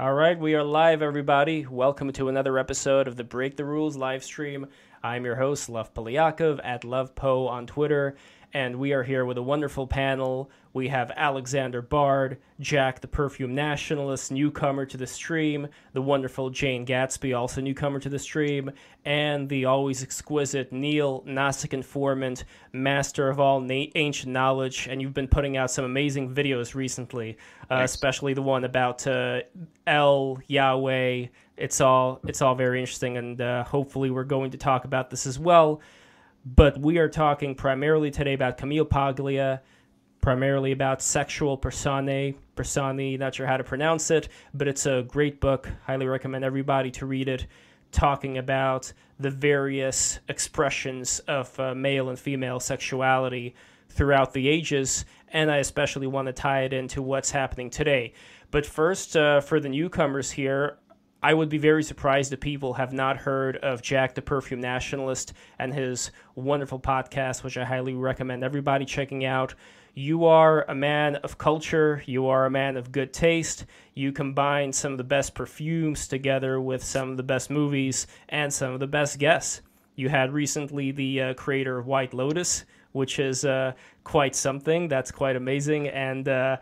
All right, we are live, everybody. Welcome to another episode of the Break the Rules live stream. I'm your host, Lev Polyakov at LovePo on Twitter, and we are here with a wonderful panel. We have Alexander Bard, Jack the Perfume Nationalist, newcomer to the stream, the wonderful Jane Gatsby, also newcomer to the stream, and the always exquisite Neil Gnostic Informant, master of all na- ancient knowledge. And you've been putting out some amazing videos recently, uh, especially the one about uh, El Yahweh. It's all it's all very interesting, and uh, hopefully we're going to talk about this as well. But we are talking primarily today about Camille Paglia primarily about sexual personae. Personae, not sure how to pronounce it, but it's a great book. Highly recommend everybody to read it. Talking about the various expressions of uh, male and female sexuality throughout the ages, and I especially want to tie it into what's happening today. But first, uh, for the newcomers here, I would be very surprised if people have not heard of Jack the Perfume Nationalist and his wonderful podcast, which I highly recommend everybody checking out. You are a man of culture, you are a man of good taste. You combine some of the best perfumes together with some of the best movies and some of the best guests. You had recently the uh, creator of White Lotus, which is uh, quite something. That's quite amazing. And uh,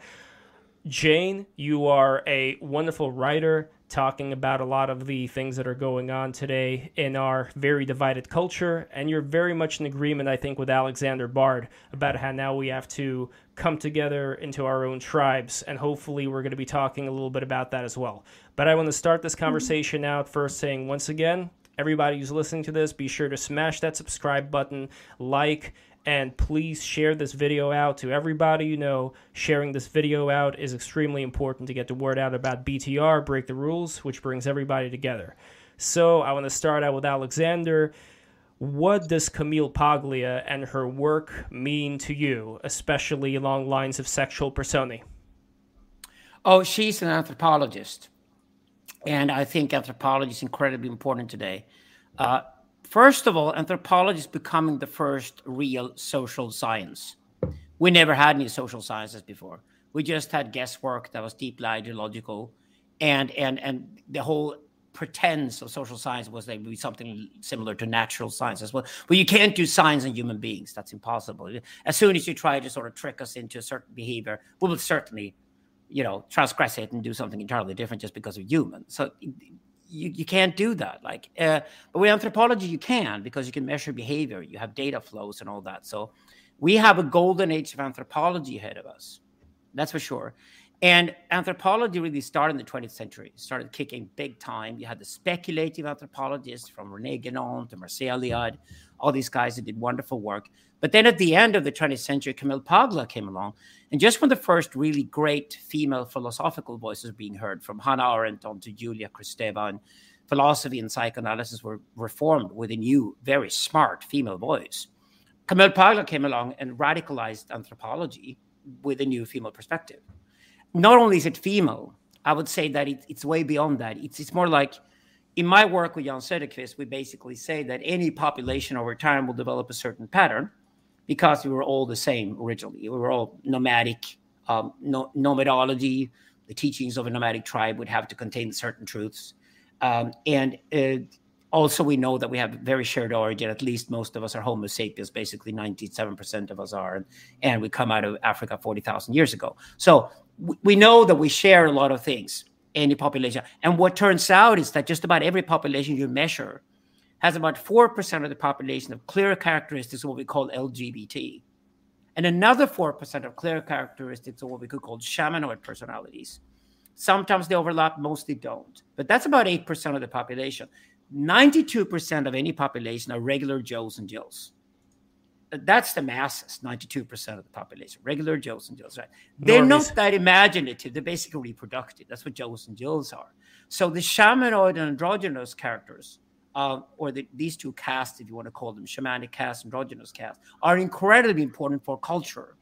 Jane, you are a wonderful writer talking about a lot of the things that are going on today in our very divided culture. And you're very much in agreement, I think, with Alexander Bard about how now we have to come together into our own tribes. And hopefully, we're going to be talking a little bit about that as well. But I want to start this mm-hmm. conversation out first saying, once again, everybody who's listening to this, be sure to smash that subscribe button, like, and please share this video out to everybody you know. Sharing this video out is extremely important to get the word out about BTR, Break the Rules, which brings everybody together. So I want to start out with Alexander. What does Camille Paglia and her work mean to you, especially along lines of sexual personae? Oh, she's an anthropologist. And I think anthropology is incredibly important today. Uh, First of all, anthropology is becoming the first real social science. We never had any social sciences before. We just had guesswork that was deeply ideological, and and and the whole pretense of social science was that would be something similar to natural science as well. You can't do science on human beings; that's impossible. As soon as you try to sort of trick us into a certain behavior, we will certainly, you know, transgress it and do something entirely different just because of humans. So you, you can't do that like uh, but with anthropology you can because you can measure behavior you have data flows and all that. So we have a golden age of anthropology ahead of us that's for sure. And anthropology really started in the 20th century. It started kicking big time. You had the speculative anthropologists from rene guénon to mircea eliade all these guys that did wonderful work but then at the end of the 20th century camille paglia came along and just when the first really great female philosophical voices were being heard, from Hannah Arendt on to Julia Kristeva, and philosophy and psychoanalysis were reformed with a new, very smart female voice, Camille Paglia came along and radicalized anthropology with a new female perspective. Not only is it female, I would say that it, it's way beyond that. It's, it's more like in my work with Jan Söderqvist, we basically say that any population over time will develop a certain pattern because we were all the same originally. We were all nomadic. Um, no, nomadology, the teachings of a nomadic tribe would have to contain certain truths. Um, and uh, also, we know that we have very shared origin. At least most of us are Homo sapiens. Basically, 97% of us are. And, and we come out of Africa 40,000 years ago. So we, we know that we share a lot of things, any population. And what turns out is that just about every population you measure has about 4% of the population of clear characteristics of what we call LGBT. And another 4% of clear characteristics of what we could call shamanoid personalities. Sometimes they overlap, mostly don't. But that's about 8% of the population. 92% of any population are regular Joes and Jills. That's the masses, 92% of the population, regular Joes and Jills, right? They're Normies. not that imaginative. They're basically reproductive. That's what Joes and Jills are. So the shamanoid and androgynous characters uh, or the, these two castes, if you want to call them shamanic caste, androgynous caste, are incredibly important for culture.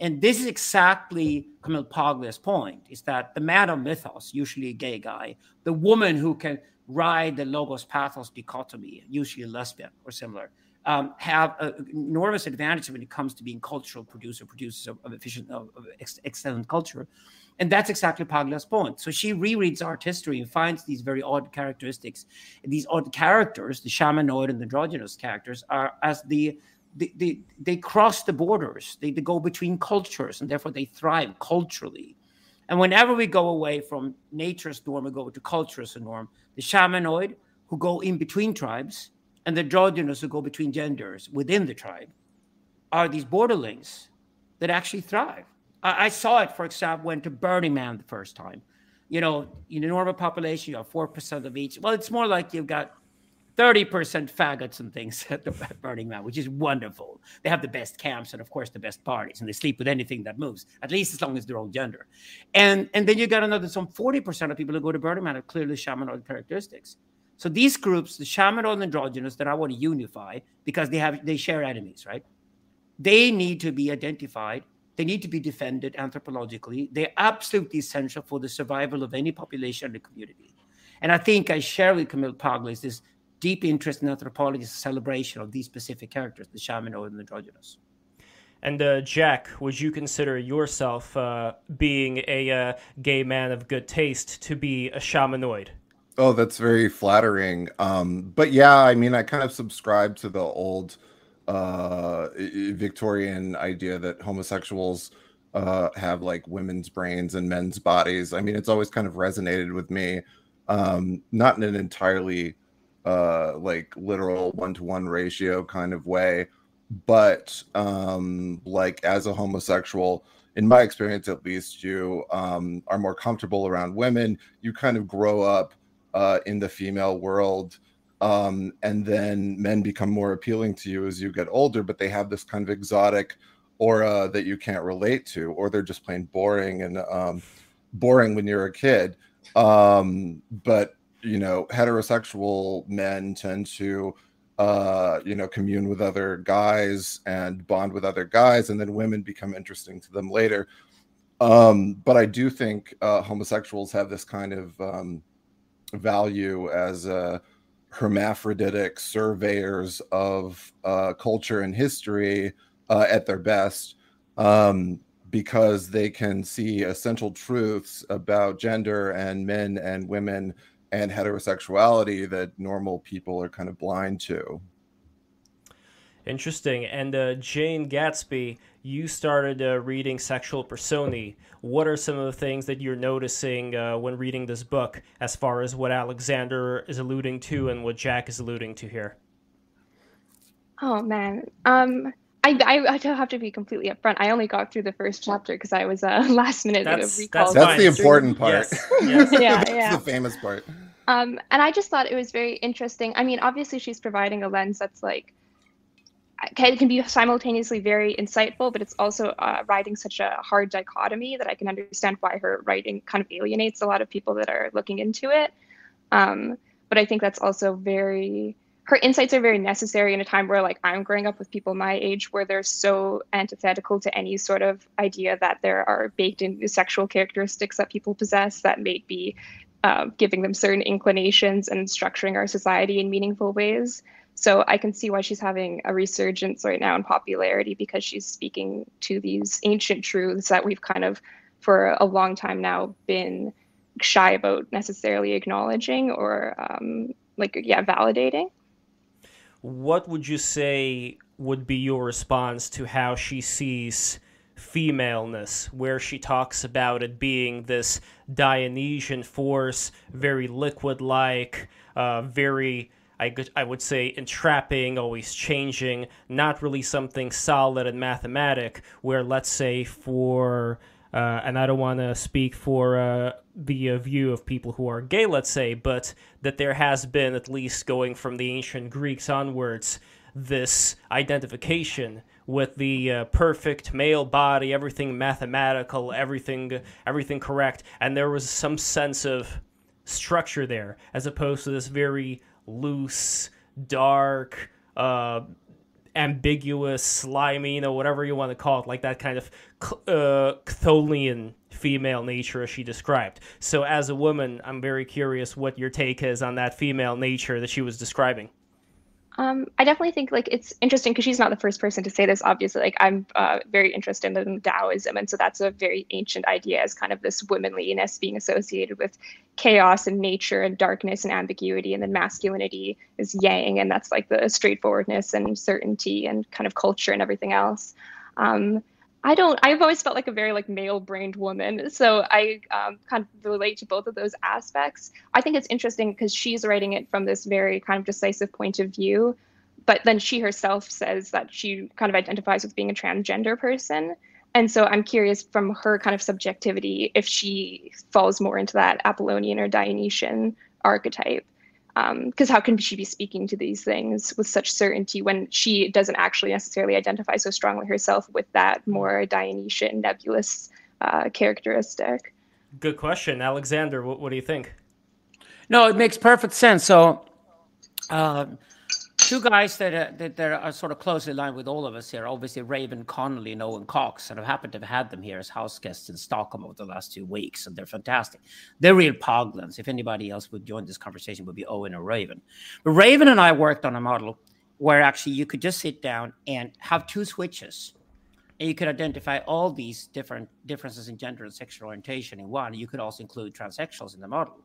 And this is exactly Camille Paglia's point: is that the man of mythos, usually a gay guy, the woman who can ride the logos pathos dichotomy, usually a lesbian or similar, um, have an enormous advantage when it comes to being cultural producer, producers of, of efficient, of, of ex- excellent culture. And that's exactly Paglia's point. So she rereads art history and finds these very odd characteristics. And these odd characters, the shamanoid and the androgynous characters, are as the they, they, they cross the borders, they, they go between cultures, and therefore they thrive culturally. And whenever we go away from nature's norm and go to culture's norm, the shamanoid who go in between tribes and the androgynous who go between genders within the tribe are these borderlings that actually thrive. I, I saw it, for example, went to Burning Man the first time. You know, in the normal population, you have 4% of each. Well, it's more like you've got 30% faggots and things at the Burning Man, which is wonderful. They have the best camps and, of course, the best parties, and they sleep with anything that moves, at least as long as they're own gender. And and then you got another some 40% of people who go to Burning Man are clearly shamanoid characteristics. So these groups, the shamanoid and androgynous that I want to unify because they have they share enemies, right? They need to be identified. They need to be defended anthropologically. They're absolutely essential for the survival of any population and the community. And I think I share with Camille Paglia this deep interest in anthropology's celebration of these specific characters, the shamanoid and the androgynous. And uh, Jack, would you consider yourself uh, being a uh, gay man of good taste to be a shamanoid? Oh, that's very flattering. Um, but yeah, I mean, I kind of subscribe to the old uh, Victorian idea that homosexuals uh, have like women's brains and men's bodies. I mean, it's always kind of resonated with me, um, not in an entirely uh, like literal one to one ratio kind of way, but um, like as a homosexual, in my experience at least, you um, are more comfortable around women. You kind of grow up uh, in the female world. Um, and then men become more appealing to you as you get older, but they have this kind of exotic aura that you can't relate to, or they're just plain boring and um, boring when you're a kid. Um, but you know, heterosexual men tend to uh, you know, commune with other guys and bond with other guys, and then women become interesting to them later. Um, but I do think uh, homosexuals have this kind of um, value as uh, hermaphroditic surveyors of uh, culture and history uh, at their best um, because they can see essential truths about gender and men and women and heterosexuality that normal people are kind of blind to. Interesting. And uh, Jane Gatsby, you started uh, reading Sexual Personae. What are some of the things that you're noticing uh, when reading this book, as far as what Alexander is alluding to and what Jack is alluding to here? Oh man, um, I, I, I have to be completely upfront. I only got through the first chapter because I was uh, last minute that's, That's, that's the important part. Yes. yes. yeah, that's yeah. the famous part. Um, and I just thought it was very interesting. I mean, obviously, she's providing a lens that's like can, can be simultaneously very insightful, but it's also uh, writing such a hard dichotomy that I can understand why her writing kind of alienates a lot of people that are looking into it. Um, but I think that's also very her insights are very necessary in a time where like I'm growing up with people my age where they're so antithetical to any sort of idea that there are baked in sexual characteristics that people possess that may be uh, giving them certain inclinations and structuring our society in meaningful ways. So I can see why she's having a resurgence right now in popularity because she's speaking to these ancient truths that we've kind of, for a long time now, been shy about necessarily acknowledging or um, like, yeah, validating. What would you say would be your response to how she sees femaleness, where she talks about it being this Dionysian force, very liquid like, uh, very I, I would say entrapping, always changing, not really something solid and mathematic. Where let's say for uh, and I don't want to speak for uh, the uh, view of people who are gay, let's say, but that there has been at least going from the ancient Greeks onwards this identification with the uh, perfect male body, everything mathematical, everything everything correct, and there was some sense of structure there, as opposed to this very loose, dark, uh, ambiguous, slimy, you know, whatever you want to call it, like that kind of uh, Chthonian female nature as she described. So, as a woman, I'm very curious what your take is on that female nature that she was describing. Um, I definitely think like it's interesting because she's not the first person to say this. Obviously, like I'm uh, very interested in Taoism, and so that's a very ancient idea as kind of this womanliness being associated with chaos and nature and darkness and ambiguity, and then masculinity is yang, and that's like the straightforwardness and certainty and kind of culture and everything else. Um, I don't. I've always felt like a very like male-brained woman, so I um, kind of relate to both of those aspects. I think it's interesting because she's writing it from this very kind of decisive point of view, but then she herself says that she kind of identifies with being a transgender person, and so I'm curious from her kind of subjectivity if she falls more into that Apollonian or Dionysian archetype because um, how can she be speaking to these things with such certainty when she doesn't actually necessarily identify so strongly herself with that more Dionysian nebulous uh, characteristic? Good question, Alexander. What, what, do you think? No, it makes perfect sense. So, uh, two guys that, uh, that, that are sort of closely aligned with all of us here. Obviously, Raven Connolly and Owen Cox, and I've happened to have had them here as house guests in Stockholm over the last two weeks, and they're fantastic. They're real Paglians. If anybody else would join this conversation, would be Owen or Raven. But Raven and I worked on a model where actually you could just sit down and have two switches, and you could identify all these different differences in gender and sexual orientation in one. You could also include transsexuals in the model.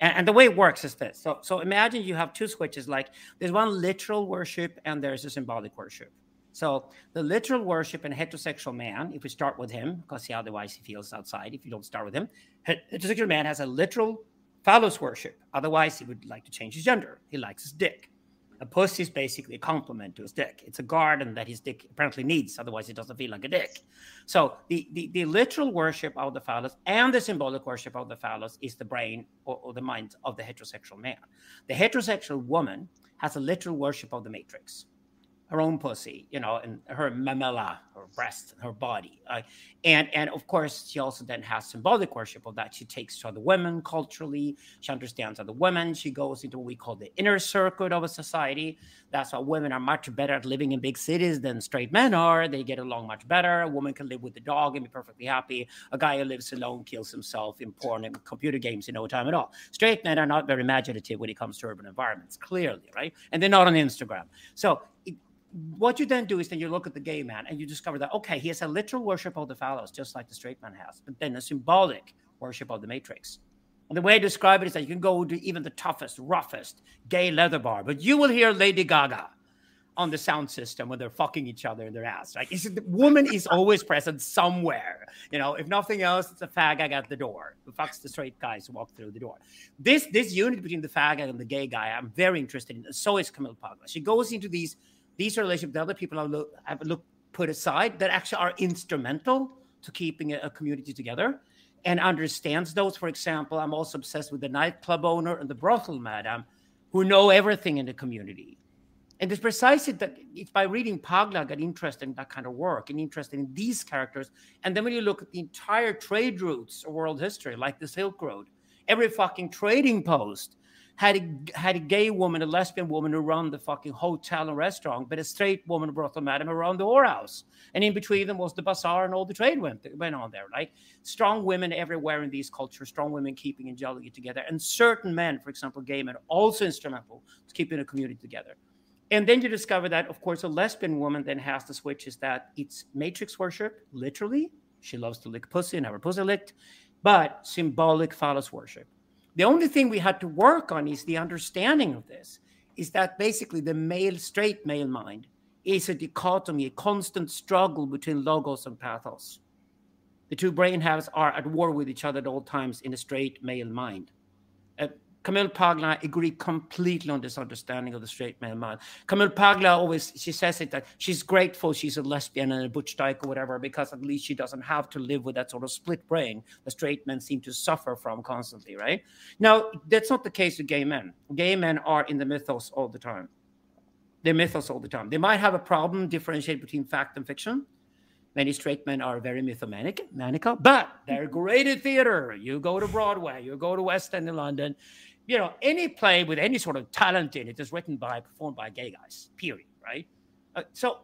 And, and, the way it works is this. So, so imagine you have two switches. Like there's one literal worship and there's a symbolic worship. So the literal worship and heterosexual man, if we start with him, because he otherwise he feels outside if you don't start with him, heterosexual man has a literal phallus worship. Otherwise, he would like to change his gender. He likes his dick. A pussy is basically a complement to his dick. It's a garden that his dick apparently needs, otherwise, it doesn't feel like a dick. So, the, the, the literal worship of the phallus and the symbolic worship of the phallus is the brain or, or the mind of the heterosexual man. The heterosexual woman has a literal worship of the matrix her own pussy, you know, and her mamella, her breast, her body. Uh, and and of course, she also then has symbolic worship of that. She takes to other women culturally. She understands other women. She goes into what we call the inner circuit of a society. That's why women are much better at living in big cities than straight men are. They get along much better. A woman can live with the dog and be perfectly happy. A guy who lives alone kills himself in porn and computer games in no time at all. Straight men are not very imaginative when it comes to urban environments, clearly, right? And they're not on Instagram. So what you then do is then you look at the gay man and you discover that okay he has a literal worship of the phallus just like the straight man has but then a symbolic worship of the matrix. And the way i describe it is that you can go to even the toughest roughest gay leather bar but you will hear lady gaga on the sound system when they're fucking each other in their ass. Right it's, the woman is always present somewhere you know? If nothing else it's a fag at the door. Who fucks the straight guys who walk through the door. This this unit between the fag and the gay guy i'm very interested in so is camille paglia she goes into these these are relationships that other people have, look, have look, put aside that actually are instrumental to keeping a, a community together and understands those. For example, I'm also obsessed with the nightclub owner and the brothel madam who know everything in the community. And it's precisely that it's by reading Paglia I got interested in that kind of work and interested in these characters. And then when you look at the entire trade routes of world history, like the Silk Road, every fucking trading post had a, had a gay woman, a lesbian woman who run the fucking hotel and restaurant, but a straight woman, brothel madam, around the whorehouse. And in between them was the bazaar and all the trade went, went on there, right? Strong women everywhere in these cultures, strong women keeping and it together. And certain men, for example, gay men, also instrumental to keeping a community together. And then you discover that, of course, a lesbian woman then has the switch is that it's matrix worship, literally. She loves to lick pussy and have her pussy licked, but symbolic phallus worship the only thing we had to work on is the understanding of this is that basically the male, straight male mind is a dichotomy, a constant struggle between logos and pathos. The two brain halves are at war with each other at all times in a straight male mind. Camille Paglia agreed completely on this understanding of the straight male mind. Camille Paglia always she says it that she's grateful she's a lesbian and a butch dyke or whatever because at least she doesn't have to live with that sort of split brain the straight men seem to suffer from constantly, right? Now that's not the case with gay men. Gay men are in the mythos all the time. They're mythos all the time. They might have a problem differentiating between fact and fiction. Many straight men are very mythomanic, manical, but they're great at theater. You go to Broadway, you go to West End in London, you know, any play with any sort of talent in it is written by, performed by gay guys, period, right? Uh, so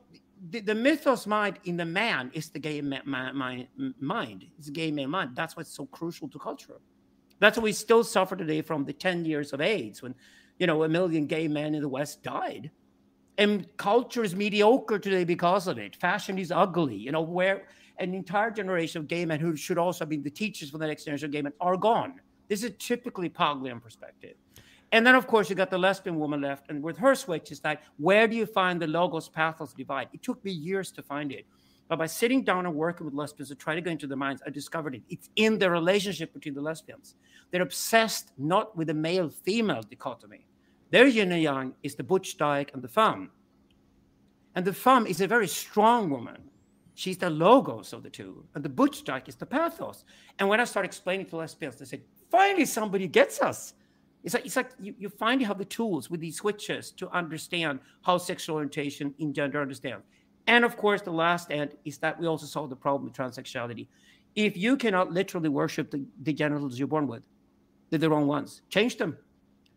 the, the, mythos mind in the man is the gay ma- ma- ma- mind. It's the gay man mind. That's what's so crucial to culture. That's why we still suffer today from the 10 years of AIDS when, you know, a million gay men in the West died And culture is mediocre today because of it. Fashion is ugly. You know, where an entire generation of gay men who should also be the teachers for the next generation of gay men are gone. This is typically Paglian perspective. And then, of course, you got the lesbian woman left. And with her switch, is like, where do you find the logos pathos divide? It took me years to find it. But by sitting down and working with lesbians to try to go into their minds, I discovered it. It's in the relationship between the lesbians. They're obsessed not with the male female dichotomy. Their yin and yang is the butch dyke and the femme. And the femme is a very strong woman. She's the logos of the two. And the butch dyke is the pathos. And when I start explaining to lesbians, they say, finally somebody gets us. It's like, it's like you, you finally have the tools with these switches to understand how sexual orientation in gender understands. And of course, the last end is that we also solve the problem with transsexuality. If you cannot literally worship the, the genitals you're born with, they're the wrong ones. Change them.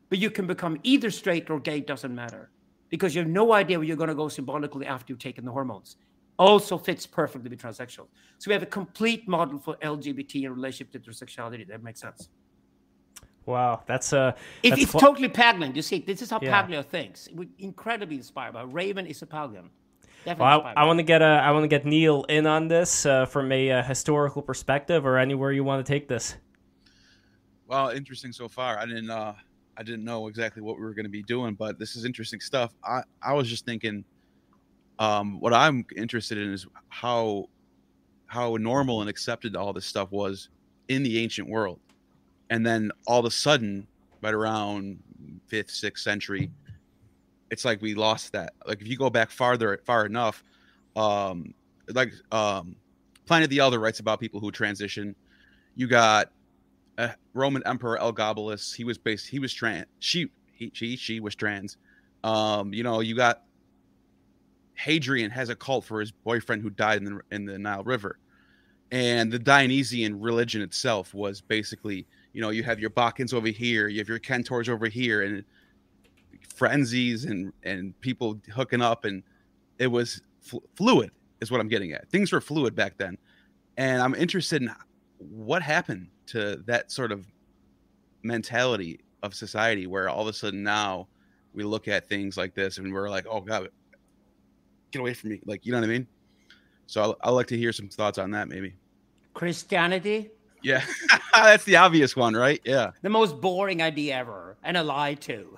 But you can become either straight or gay, doesn't matter. Because you have no idea where you're going to go symbolically after you've taken the hormones. Also fits perfectly with transsexual. So we have a complete model for LGBT in relationship to intersexuality. That makes sense. Wow, that's uh, it, that's it's fl- totally Paglian. You see, this is how Yeah. Paglia thinks. We're incredibly inspired by Raven is a Paglian. Definitely Well, I, I want to get uh, I want to get Neil in on this uh, from a uh, historical perspective, or anywhere you want to take this. Well, interesting so far. I didn't uh I didn't know exactly what we were going to be doing, but this is interesting stuff. I I was just thinking um what I'm interested in is how how normal and accepted all this stuff was in the ancient world. And then all of a sudden, right around 5th, 6th century, it's like we lost that. Like if you go back farther far enough, um like um Pliny the Elder writes about people who transition. You got uh, Roman Emperor Elagabalus. He was based. He was trans. She, he, she, she was trans. Um, you know, you got Hadrian has a cult for his boyfriend who died in the in the Nile River, and the Dionysian religion itself was basically, you know, you have your Bacchans over here, you have your Centaurs over here, and frenzies and and people hooking up, and it was fl- fluid, is what I'm getting at. Things were fluid back then, and I'm interested in what happened to that sort of mentality of society where all of a sudden now we look at things like this and we're like oh god get away from me like you know what i mean? So I'd like to hear some thoughts on that maybe. Christianity, yeah that's the obvious one right yeah the most boring idea ever, and a lie too.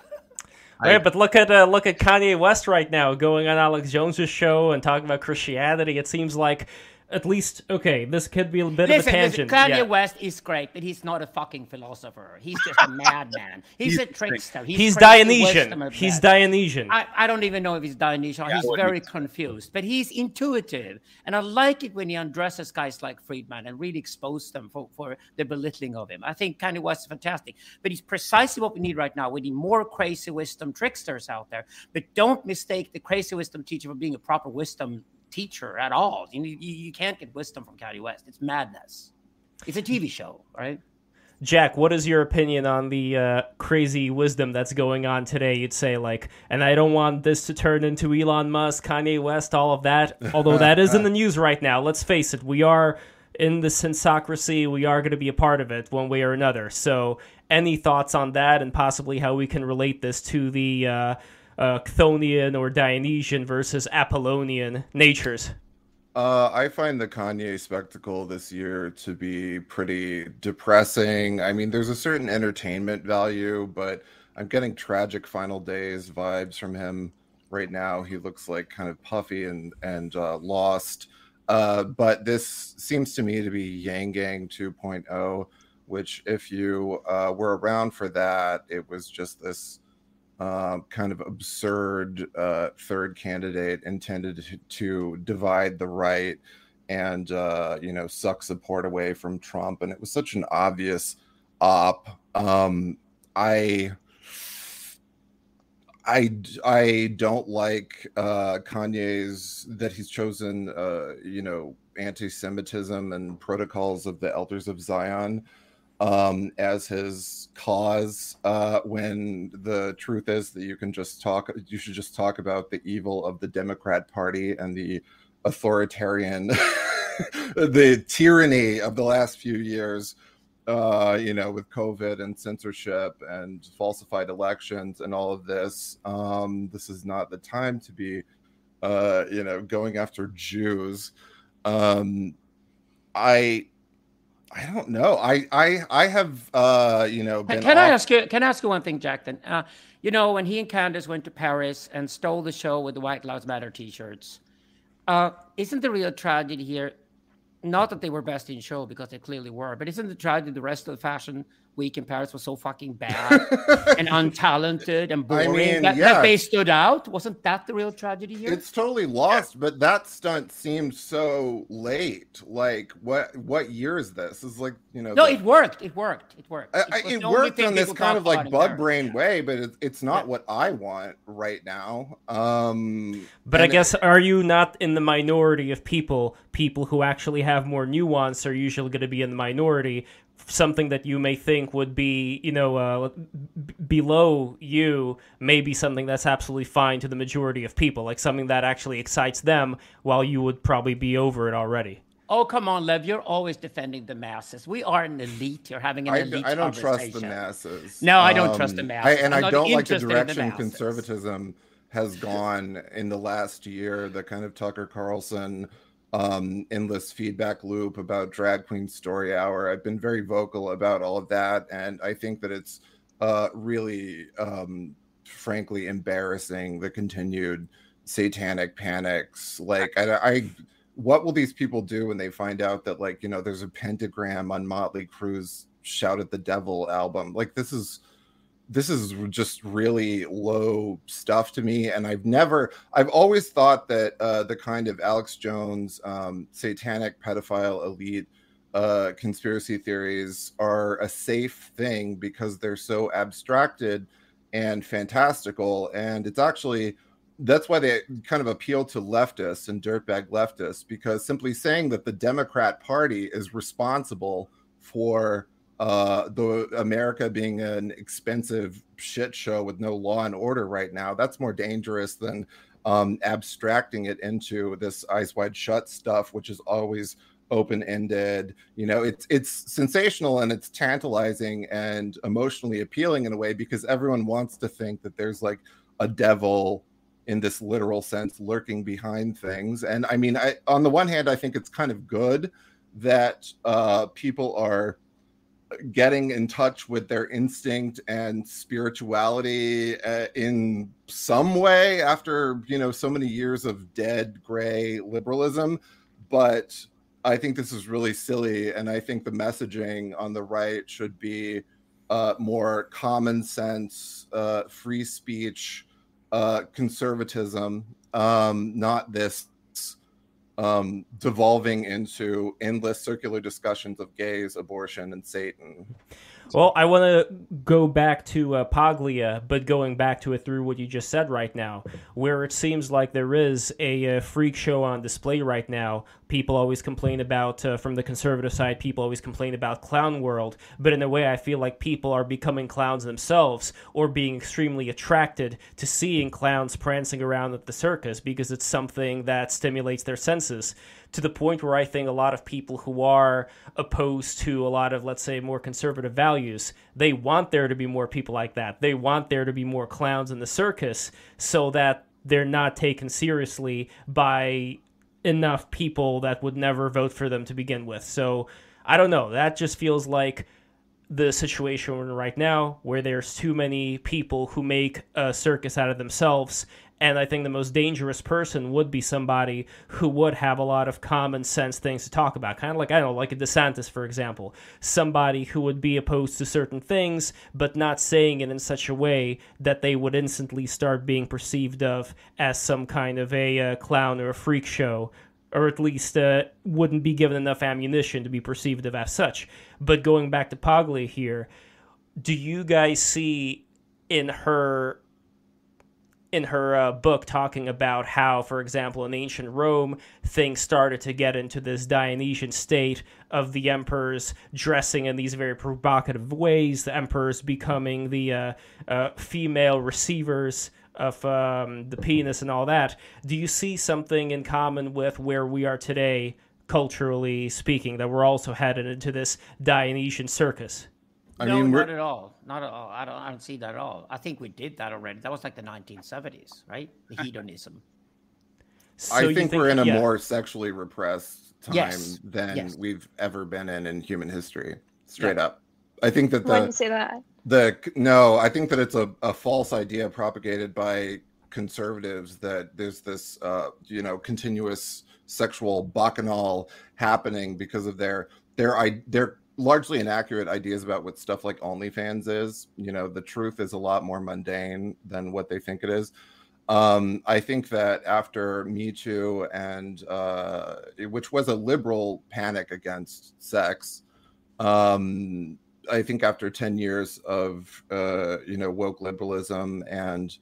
I- Right, but look at uh, look at Kanye West right now, going on Alex Jones's show and talking about Christianity. It seems like at least okay, this could be a bit of a Listen, listen, tangent. Kanye yeah. West is great, but he's not a fucking philosopher. He's just a madman. He's, He's a trickster. He's, He's Dionysian. He's. Dionysian. I, I don't even know if he's Dionysian. Yeah, he's very confused, but he's intuitive. And I like it when he undresses guys like Fridman and really exposes them for, for the belittling of him. I think Kanye West is fantastic, but he's precisely what we need right now. We need more crazy wisdom tricksters out there. But don't mistake the crazy wisdom teacher for being a proper wisdom teacher at all. You, you, you can't get wisdom from Kanye West. It's madness. It's a TV show, right? Jack, what is your opinion on the uh, crazy wisdom that's going on today? You'd say like, and I don't want this to turn into Elon Musk, Kanye West, all of that. Although that is in the news right now. Let's face it, we are in the sensocracy. We are going to be a part of it one way or another. So, any thoughts on that, and possibly how we can relate this to the uh, uh, Chthonian or Dionysian versus Apollonian natures? Uh, I find the Kanye spectacle this year to be pretty depressing. I mean, there's a certain entertainment value, but I'm getting tragic final days vibes from him right now. He looks like kind of puffy and and uh, lost. Uh, but this seems to me to be Yang Gang 2.0, which, if you uh, were around for that, it was just this uh, kind of absurd uh, third candidate intended to, divide the right and uh, you know suck support away from Trump, and it was such an obvious op. Um, I. I, I don't like uh, Kanye's that he's chosen, uh, you know, anti-Semitism and protocols of the Elders of Zion um, as his cause. Uh, when the truth is that you can just talk, you should just talk about the evil of the Democrat Party and the authoritarian, the tyranny of the last few years uh, you know, with COVID and censorship and falsified elections and all of this. Um, this is not the time to be, uh, you know, going after Jews. Um, I, I don't know. I, I, I have, uh, you know, can, can off- I ask you? Can I ask you one thing, Jack? Then, uh, you know, when he and Candace went to Paris and stole the show with the White Lives Matter T-shirts, uh, isn't the real tragedy here not that they were best in show because they clearly were, but isn't the tragedy the rest of the fashion week in Paris was so fucking bad and untalented and boring I mean, that, yeah. that, they stood out? Wasn't that the real tragedy here? It's totally lost, yeah. but that stunt seemed so late. Like what what year is this? Is like you know No, the, it worked. It worked. It worked. It, I, it worked in this kind of like bug brain way, but it, it's not yeah. what I want right now. Um But I guess are you not in the minority of people? People who actually have more nuance are usually going to be in the minority something that you may think would be, you know, uh, b- below you may be something that's absolutely fine to the majority of people, like something that actually excites them, while you would probably be over it already. Oh come on, Lev! You're always defending the masses. We are an elite. You're having an I, elite. I don't trust the masses. No, I don't um, trust the masses. I, and I'm I do not like the direction the conservatism has gone in the last year. The kind of Tucker Carlson um, endless feedback loop about drag queen story hour. I've been very vocal about all of that, and I think that it's uh, really, um, frankly, embarrassing the continued satanic panics. Like, I, I, what will these people do when they find out that, like, you know, there's a pentagram on Motley Crue's "Shout at the Devil" album? Like, this is this is just really low stuff to me and i've never i've always thought that uh, the kind of alex jones um, satanic pedophile elite uh, conspiracy theories are a safe thing because they're so abstracted and fantastical and it's actually that's why they kind of appeal to leftists and dirtbag leftists because simply saying that the democrat party is responsible for uh, the America being an expensive shit show with no law and order right now, that's more dangerous than um, abstracting it into this eyes wide shut stuff, which is always open ended. You know, it's it's sensational and it's tantalizing and emotionally appealing in a way because everyone wants to think that there's like a devil in this literal sense lurking behind things. And I mean, I on the one hand, I think it's kind of good that uh, people are getting in touch with their instinct and spirituality uh, in some way after you know so many years of dead gray liberalism. But i think this is really silly and i think the messaging on the right should be uh, more common sense uh, free speech uh, conservatism um, not this um, devolving into endless circular discussions of gays, abortion, and Satan. Well, I want to go back to uh, Paglia, but going back to it through what you just said right now, where it seems like there is a, a uh, freak show on display right now. People always complain about, uh, from the conservative side, people always complain about clown world, but in a way, I feel like people are becoming clowns themselves or being extremely attracted to seeing clowns prancing around at the circus because it's something that stimulates their senses to the point where I think a lot of people who are opposed to a lot of, let's say, more conservative values, they want there to be more people like that. They want there to be more clowns in the circus so that they're not taken seriously by enough people that would never vote for them to begin with. So I don't know. That just feels like the situation we're in right now, where there's too many people who make a circus out of themselves and I think the most dangerous person would be somebody who would have a lot of common sense things to talk about. Kind of like, I don't know, like a DeSantis, for example. Somebody who would be opposed to certain things, but not saying it in such a way that they would instantly start being perceived of as some kind of a uh, clown or a freak show. Or at least uh, wouldn't be given enough ammunition to be perceived of as such. But going back to Paglia here, do you guys see in her in her uh, book talking about how, for example, in ancient Rome, things started to get into this Dionysian state of the emperors dressing in these very provocative ways, the emperors becoming the uh, uh, female receivers of um, the penis and all that. Do you see something in common with where we are today culturally speaking, that we're also headed into this Dionysian circus. I no, mean, not at all. Not at all. I don't. I don't see that at all. I think we did that already. That was like the 1970s, right? The hedonism. So I think, think, we're in a yeah. more sexually repressed time yes. than yes. we've ever been in in human history. Straight yeah. up. I think that the. Why do you say that? The no, I think that it's a, a false idea propagated by conservatives that there's this, uh, you know, continuous sexual bacchanal happening because of their their i their largely inaccurate ideas about what stuff like OnlyFans is. You know, the truth is a lot more mundane than what they think it is. Um, I think that after Me Too and uh, which was a liberal panic against sex, um, I think after 10 years of uh, you know woke liberalism and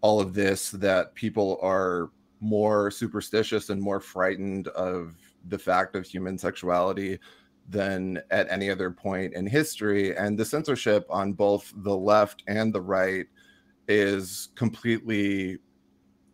all of this, that people are more superstitious and more frightened of the fact of human sexuality than at any other point in history. And the censorship on both the left and the right is completely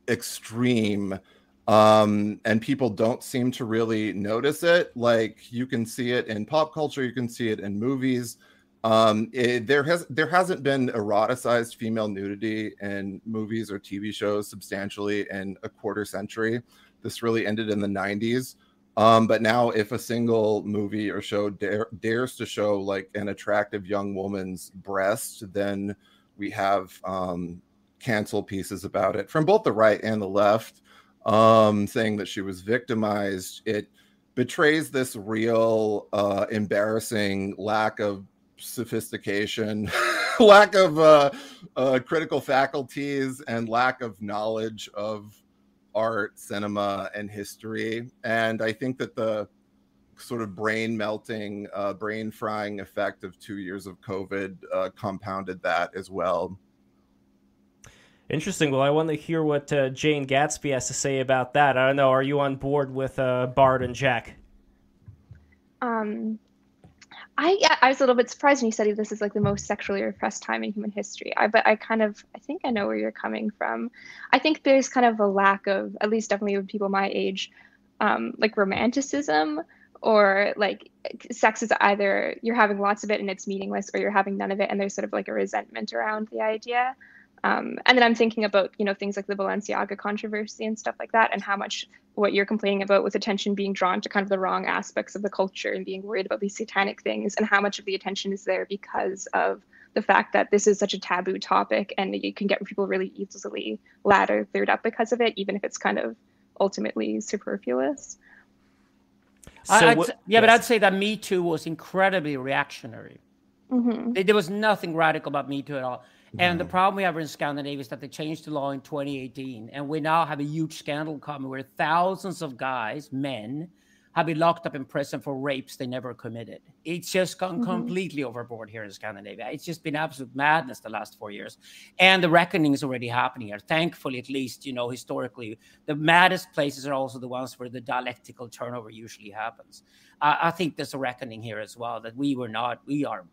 extreme. Um, and people don't seem to really notice it. Like you can see it in pop culture, you can see it in movies. Um, it, there has there hasn't been eroticized female nudity in movies or TV shows substantially in a quarter century. This really ended in the 90s. Um, but now, if a single movie or show dare, dares to show like an attractive young woman's breast, then we have um, cancel pieces about it from both the right and the left, um, saying that she was victimized. It betrays this real uh, embarrassing lack of sophistication, lack of uh, uh, critical faculties, and lack of knowledge of art, cinema, and history. And I think that the sort of brain melting, uh, brain frying effect of two years of COVID uh, compounded that as well. Interesting. Well, I want to hear what uh, Jane Gatsby has to say about that. I don't know. Are you on board with uh, Bard and Jack? Um, I I was a little bit surprised when you said this is like the most sexually repressed time in human history. I but I kind of I think I know where you're coming from. I think there's kind of a lack of at least definitely with people my age, um, like romanticism or like sex is either you're having lots of it and it's meaningless or you're having none of it and there's sort of like a resentment around the idea. Um, and then I'm thinking about, you know, things like the Balenciaga controversy and stuff like that, and how much what you're complaining about with attention being drawn to kind of the wrong aspects of the culture and being worried about these satanic things, and how much of the attention is there because of the fact that this is such a taboo topic and you can get people really easily laddered up because of it, even if it's kind of ultimately superfluous. So yeah, yes. but I'd say that Me Too was incredibly reactionary. Mm-hmm. There was nothing radical about Me Too at all. And the problem we have in Scandinavia is that they changed the law in 2018, and we now have a huge scandal coming where thousands of guys, men, have been locked up in prison for rapes they never committed. It's just gone mm-hmm. completely overboard here in Scandinavia. It's just been absolute madness the last four years. And the reckoning is already happening here. Thankfully, at least, you know, historically, the maddest places are also the ones where the dialectical turnover usually happens. I, I think there's a reckoning here as well that we were not, we are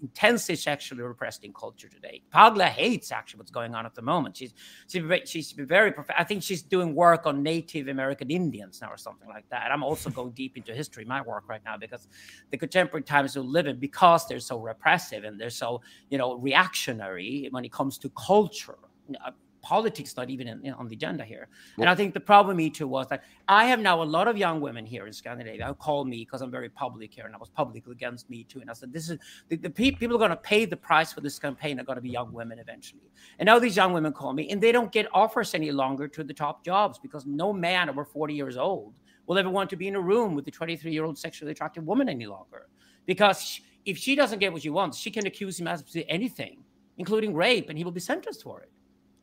intensely sexually repressed in culture today. Paglia hates actually what's going on at the moment. She's she's she's very, I think she's doing work on Native American Indians now or something like that. I'm also going deep into history, my work right now, because the contemporary times we live in, because they're so repressive and they're so, you know, reactionary when it comes to culture uh, politics not even in, in, on the agenda here. Well, and I think the problem, me too, was that I have now a lot of young women here in Scandinavia who call me because I'm very public here and I was public against me too. And I said, this is the, the pe- people are going to pay the price for this campaign are going to be young women eventually. And now these young women call me and they don't get offers any longer to the top jobs because no man over 40 years old will ever want to be in a room with a 23 year old sexually attractive woman any longer. Because if she doesn't get what she wants, she can accuse him of anything, including rape, and he will be sentenced for it.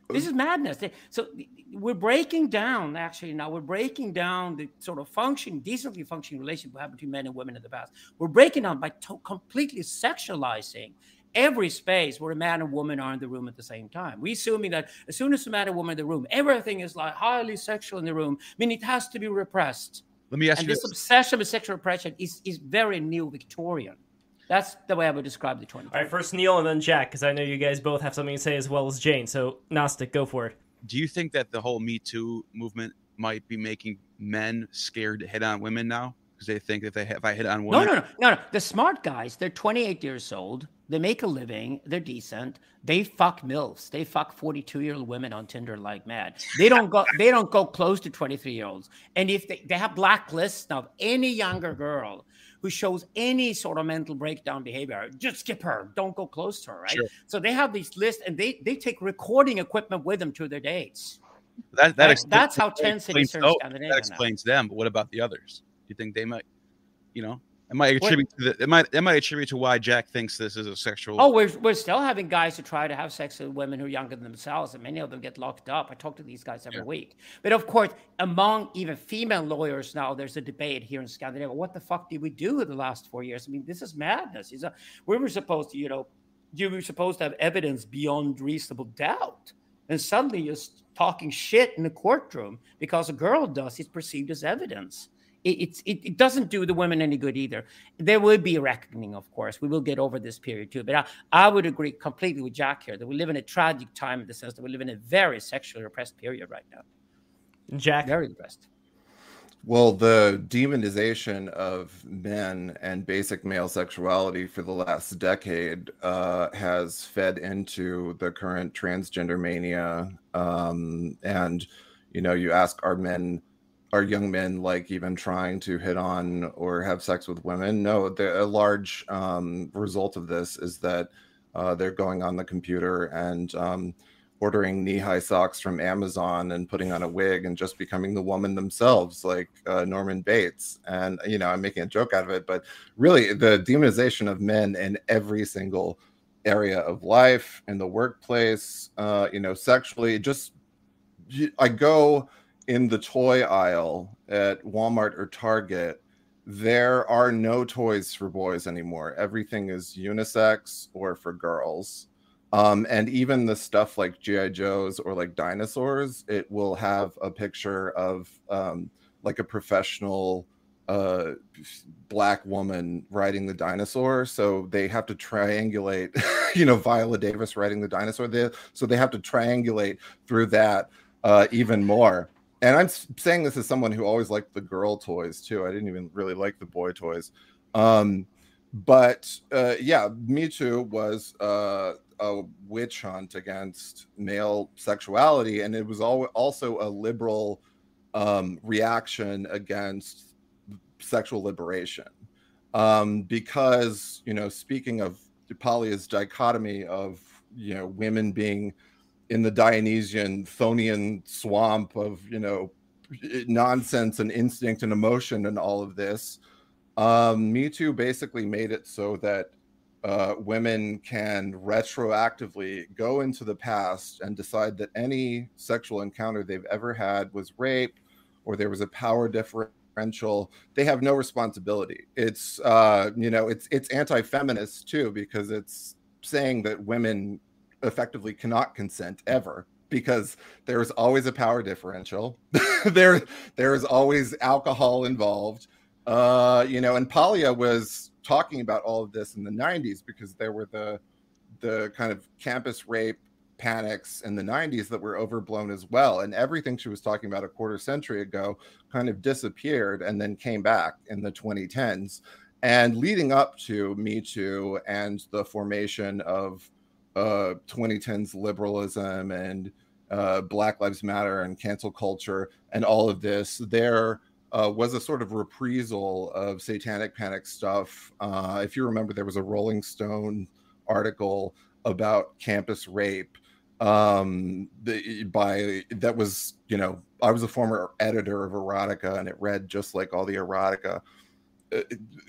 This is madness. So we're breaking down, actually, now we're breaking down the sort of function, decently functioning relationship between men and women in the past. We're breaking down by to- completely sexualizing every space where a man and woman are in the room at the same time. We're assuming that as soon as a man and woman are in the room, everything is like highly sexual in the room. I mean, it has to be repressed. Let me ask and you this, this obsession with sexual repression is, is very neo Victorian. That's the way I would describe the 20. All right, first Neil and then Jack, because I know you guys both have something to say as well as Jane. So, Gnostic, go for it. Do you think that the whole Me Too movement might be making men scared to hit on women now? because they think if they if I hit on No, women, no, no, no, no. The smart guys, they're 28 years old. They make a living. They're decent. They fuck milfs. They fuck 42 year old women on Tinder like mad. They don't go. They don't go close to 23 year olds. And if they, they have blacklists of any younger girl who shows any sort of mental breakdown behavior, just skip her. Don't go close to her. Right. Sure. So they have these lists, and they they take recording equipment with them to their dates. that that That's, explains, that's how that tense it explains, oh, that now. explains them. But what about the others? Do you think they might, you know, it might attribute to the, it might it might attribute to why Jack thinks this is a sexual. Oh, we're, we're still having guys who try to have sex with women who are younger than themselves, and many of them get locked up. I talk to these guys every Yeah. week. But of course, among even female lawyers now, there's a debate here in Scandinavia. What the fuck did we do in the last four years? I mean, this is madness. A, we were supposed to, you know, you were supposed to have evidence beyond reasonable doubt. And suddenly you're talking shit in the courtroom because a girl does, it's perceived as evidence. It, it's, it, it doesn't do the women any good either. There will be a reckoning, of course. We will get over this period too. But I, I would agree completely with Jack here that we live in a tragic time in the sense that we live in a very sexually repressed period right now. Jack, Very repressed. Well, the demonization of men and basic male sexuality for the last decade uh, has fed into the current transgender mania. Um, and, you know, you ask, are men, are young men like even trying to hit on or have sex with women? No, the, a large um, result of this is that uh, they're going on the computer and, um, ordering knee-high socks from Amazon and putting on a wig and just becoming the woman themselves, like uh, Norman Bates. And you know, I'm making a joke out of it, but really, the demonization of men in every single area of life, in the workplace, uh, you know, sexually, just I go in the toy aisle at Walmart or Target. There are no toys for boys anymore. Everything is unisex or for girls um, and even the stuff like GI Joes or like dinosaurs, it will have a picture of um, like a professional uh, black woman riding the dinosaur. So they have to triangulate, you know, Viola Davis riding the dinosaur. There, so they have to triangulate through that uh, even more. And I'm saying this as someone who always liked the girl toys too. I didn't even really like the boy toys. Um, but uh, yeah, Me Too was uh, a witch hunt against male sexuality, and it was al- also a liberal um, reaction against sexual liberation. Um, because you know, speaking of Paglia's dichotomy of you know women being in the Dionysian Chthonian swamp of you know nonsense and instinct and emotion and all of this um, Me Too basically made it so that uh, women can retroactively go into the past and decide that any sexual encounter they've ever had was rape or there was a power differential. They have no responsibility. It's uh, you know it's it's anti-feminist too because it's saying that women effectively cannot consent ever because there is always a power differential. there there is always alcohol involved. Uh you know and Paglia was talking about all of this in the 90s because there were the the kind of campus rape panics in the 90s that were overblown as well. And everything she was talking about a quarter century ago kind of disappeared and then came back in the 2010s and leading up to me too and the formation of uh 2010s liberalism and uh, Black Lives Matter and cancel culture and all of this, there uh, was a sort of reprisal of satanic panic stuff. Uh, if you remember, there was a Rolling Stone article about campus rape um the, by that was you know i was a former editor of erotica and it read just like all the erotica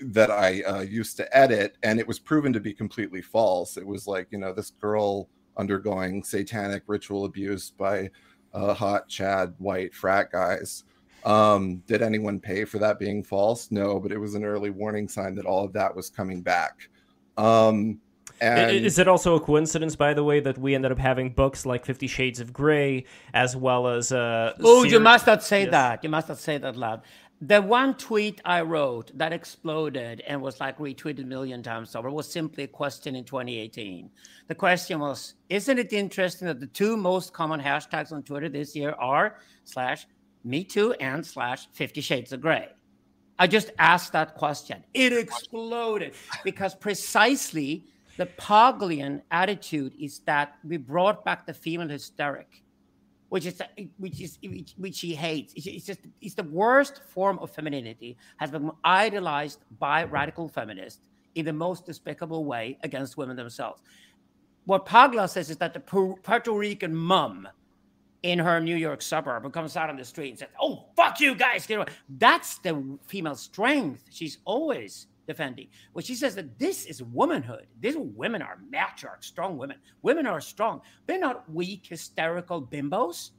that i uh, used to edit and it was proven to be completely false it was like you know this girl undergoing satanic ritual abuse by uh, hot chad white frat guys um did anyone pay for that being false no but it was an early warning sign that all of that was coming back um and Is it also a coincidence, by the way, that we ended up having books like Fifty Shades of Grey, as well as uh, Oh, you must not say Yes. that. You must not say that loud. The one tweet I wrote that exploded and was like retweeted a million times over was simply a question in 2018. The question was, isn't it interesting that the two most common hashtags on Twitter this year are slash me too and slash 50 shades of gray? I just asked that question. It exploded because precisely the Paglian attitude is that we brought back the female hysteric, which is which is which, which he hates. It's, just it's the worst form of femininity has been idolized by radical feminists in the most despicable way against women themselves. What Paglia says is that the Puerto Rican mum in her New York suburb who comes out on the street and says, "Oh, fuck you guys!" Get away. That's the female strength she's always defending. Well, she says that this is womanhood. These women are matriarch, strong women. Women are strong. They're not weak, hysterical bimbos.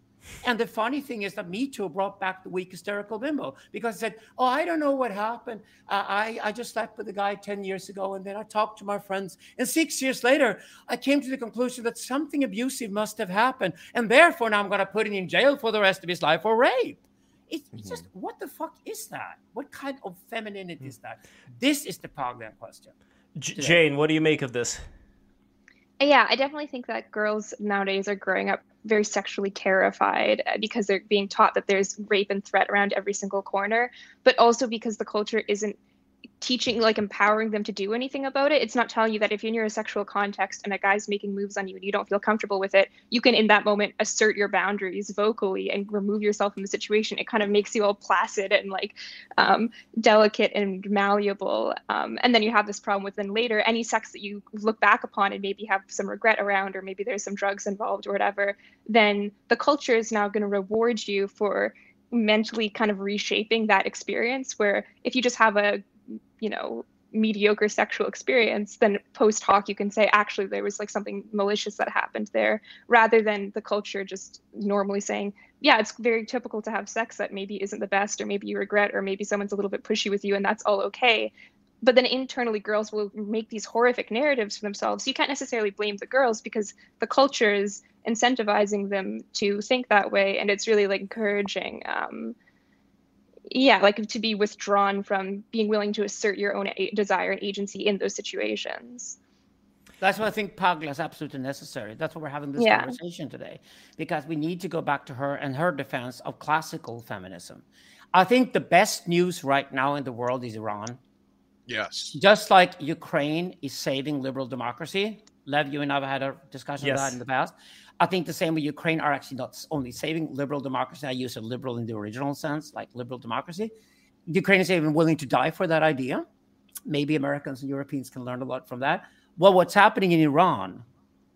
And the funny thing is that Me Too brought back the weak hysterical bimbo because it said, Oh, I don't know what happened. Uh, I, I just slept with a guy 10 years ago and then I talked to my friends. And six years later, I came to the conclusion that something abusive must have happened. And therefore, now I'm going to put him in jail for the rest of his life for rape. It's, mm-hmm. just, what the fuck is that? What kind of femininity mm-hmm. is that? This is the Paglian question. J- Jane, what do you make of this? Yeah, I definitely think that girls nowadays are growing up very sexually terrified uh, because they're being taught that there's rape and threat around every single corner, but also because the culture isn't teaching like empowering them to do anything about it it's not telling you that if you're in a sexual context and a guy's making moves on you and you don't feel comfortable with it you can in that moment assert your boundaries vocally and remove yourself from the situation. It kind of makes you all placid and like um, delicate and malleable. Um, and then you have this problem with then later any sex that you look back upon and maybe have some regret around or maybe there's some drugs involved or whatever then the culture is now going to reward you for mentally kind of reshaping that experience where if you just have a you know mediocre sexual experience then post hoc you can say actually there was like something malicious that happened there rather than the culture just normally saying yeah it's very typical to have sex that maybe isn't the best or maybe you regret or maybe someone's a little bit pushy with you and that's all okay. But then internally girls will make these horrific narratives for themselves. You can't necessarily blame the girls because the culture is incentivizing them to think that way and it's really like encouraging um, yeah like to be withdrawn from being willing to assert your own a- desire and agency in those situations that's why I think Paglia is absolutely necessary. That's why we're having this yeah. conversation today, because we need to go back to her and her defense of classical feminism. I think the best news right now in the world is Iran. Yes. Just like Ukraine is saving liberal democracy. Lev, you and I have had a discussion yes. about that in the past. I think the same with Ukraine are actually not only saving liberal democracy. I use a liberal in the original sense, like liberal democracy. Ukraine is even willing to die for that idea. Maybe Americans and Europeans can learn a lot from that. Well, what's happening in Iran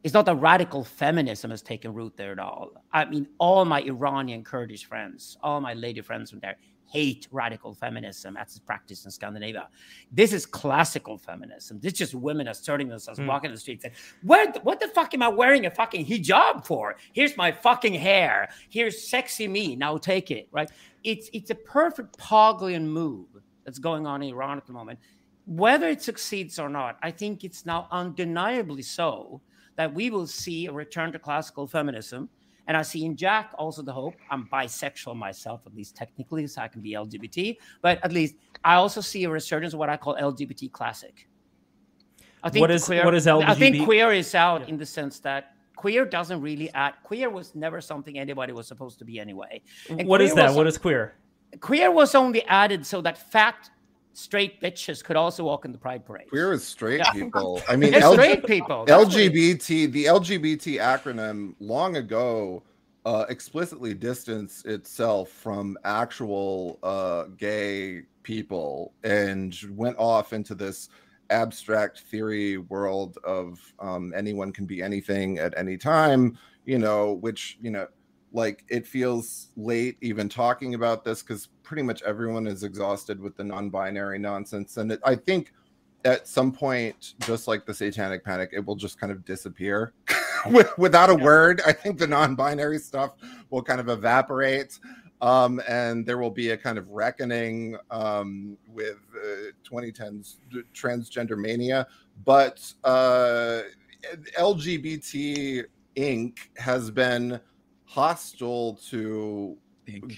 is not that radical feminism has taken root there at all. I mean, all my Iranian Kurdish friends, all my lady friends from there, hate radical feminism as it's practiced in Scandinavia. This is classical feminism. This is just women asserting themselves, mm. walking the streets, saying, "Where? What the fuck am I wearing a fucking hijab for? Here's my fucking hair. Here's sexy me. Now take it." Right? It's it's a perfect Paglian move that's going on in Iran at the moment. Whether it succeeds or not, I think it's now undeniably so that we will see a return to classical feminism and I see in Jack also the hope. I'm bisexual myself, at least technically, so I can be LGBT. But at least I also see a resurgence of what I call LGBT classic. I think what is queer, what is LGBT? I think queer is out yeah. in the sense that queer doesn't really add. Queer was never something anybody was supposed to be anyway. And what is that? Was, what is queer? Queer was only added so that fat straight bitches could also walk in the pride parade. Queer is straight yeah. people. I mean, LG- straight people. LGBT, the LGBT acronym long ago uh, explicitly distanced itself from actual uh, gay people and went off into this abstract theory world of um, anyone can be anything at any time, you know, which, you know, like it feels late even talking about this because pretty much everyone is exhausted with the non-binary nonsense and it, i think at some point just like the satanic panic it will just kind of disappear. Without a word i think the non-binary stuff will kind of evaporate um, and there will be a kind of reckoning um, with uh, 2010s transgender mania but uh, lgbt inc has been hostile to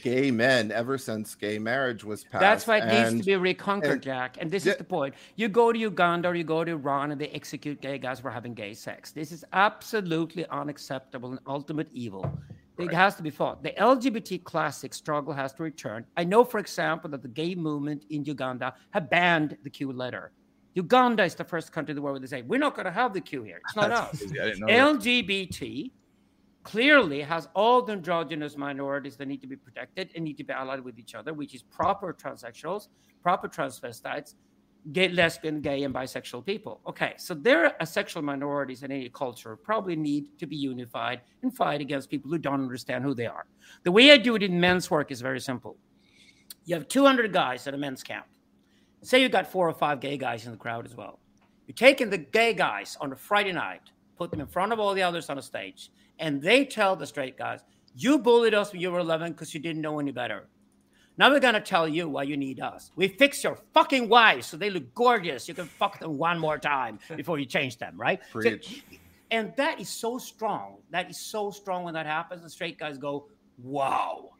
gay men ever since gay marriage was passed. That's why it and, needs to be reconquered, and, Jack. And this is the point. You go to Uganda or you go to Iran and they execute gay guys for having gay sex. This is absolutely unacceptable and ultimate evil. It right. has to be fought. The LGBT classic struggle has to return. I know, for example, that the gay movement in Uganda have banned the Q letter. Uganda is the first country in the world where they say, we're not going to have the Q here. It's not us. LGBT clearly has all the androgynous minorities that need to be protected and need to be allied with each other, which is proper transsexuals, proper transvestites, gay, lesbian, gay, and bisexual people. Okay, so they're sexual minorities in any culture probably need to be unified and fight against people who don't understand who they are. The way I do it in men's work is very simple. You have 200 guys at a men's camp. Say you've got four or five gay guys in the crowd as well. You're taking the gay guys on a Friday night, put them in front of all the others on a stage, and they tell the straight guys, You bullied us when you were 11 because you didn't know any better. Now we're gonna tell you why you need us. We fix your fucking wives so they look gorgeous. You can fuck them one more time before you change them, right? So, and that is so strong. That is so strong when that happens. The straight guys go, "Wow."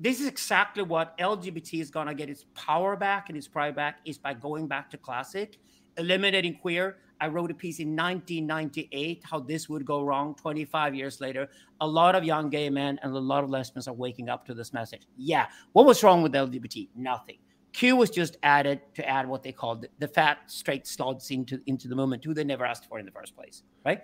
This is exactly what LGBT is gonna get its power back and its pride back is by going back to classic, eliminating queer, I wrote a piece in 1998 how this would go wrong 25 years later. A lot of young gay men and a lot of lesbians are waking up to this message. Yeah. What was wrong with LGBT? Nothing. Q was just added to add what they called the, fat straight sluts into, into the movement, who they never asked for in the first place. Right.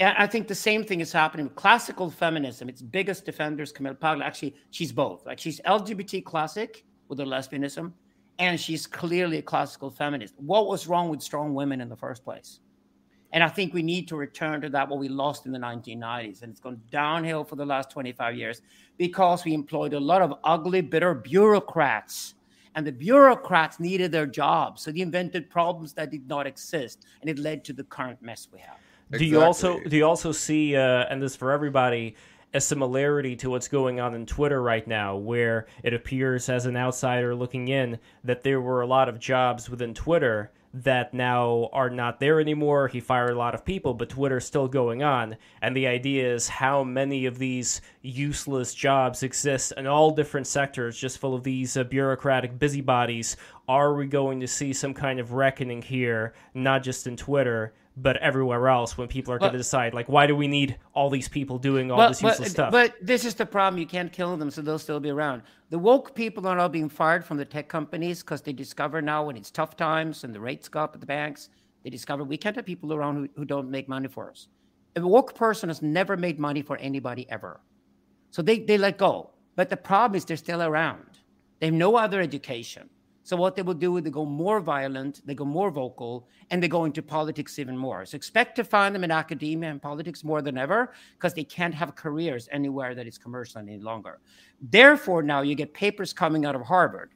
And I think the same thing is happening with classical feminism. Its biggest defenders, Camille Paglia, actually, she's both. Like she's LGBT classic with her lesbianism, and she's clearly a classical feminist. What was wrong with strong women in the first place? And I think we need to return to that what we lost in the 1990s. And it's gone downhill for the last 25 years because we employed a lot of ugly, bitter bureaucrats. And the bureaucrats needed their jobs. So they invented problems that did not exist. And it led to the current mess we have. Exactly. Do you also do you also see uh, and this for everybody a similarity to what's going on in Twitter right now, where it appears as an outsider looking in that there were a lot of jobs within Twitter that now are not there anymore. He fired a lot of people, but Twitter's still going on. And the idea is how many of these useless jobs exist in all different sectors, just full of these uh, bureaucratic busybodies. Are we going to see some kind of reckoning here, not just in Twitter, but everywhere else when people are going to decide like why do we need all these people doing all this useless but, stuff? but this is the problem you can't kill them so they'll still be around. The woke people are all being fired from the tech companies because they discover now when it's tough times and the rates go up at the banks they discover we can't have people around who, who don't make money for us. A woke person has never made money for anybody ever. So they, they let go. But the problem is they're still around. They have no other education so what they will do is they go more violent, they go more vocal, and they go into politics even more. So expect to find them in academia and politics more than ever because they can't have careers anywhere that is commercial any longer. Therefore, now you get papers coming out of Harvard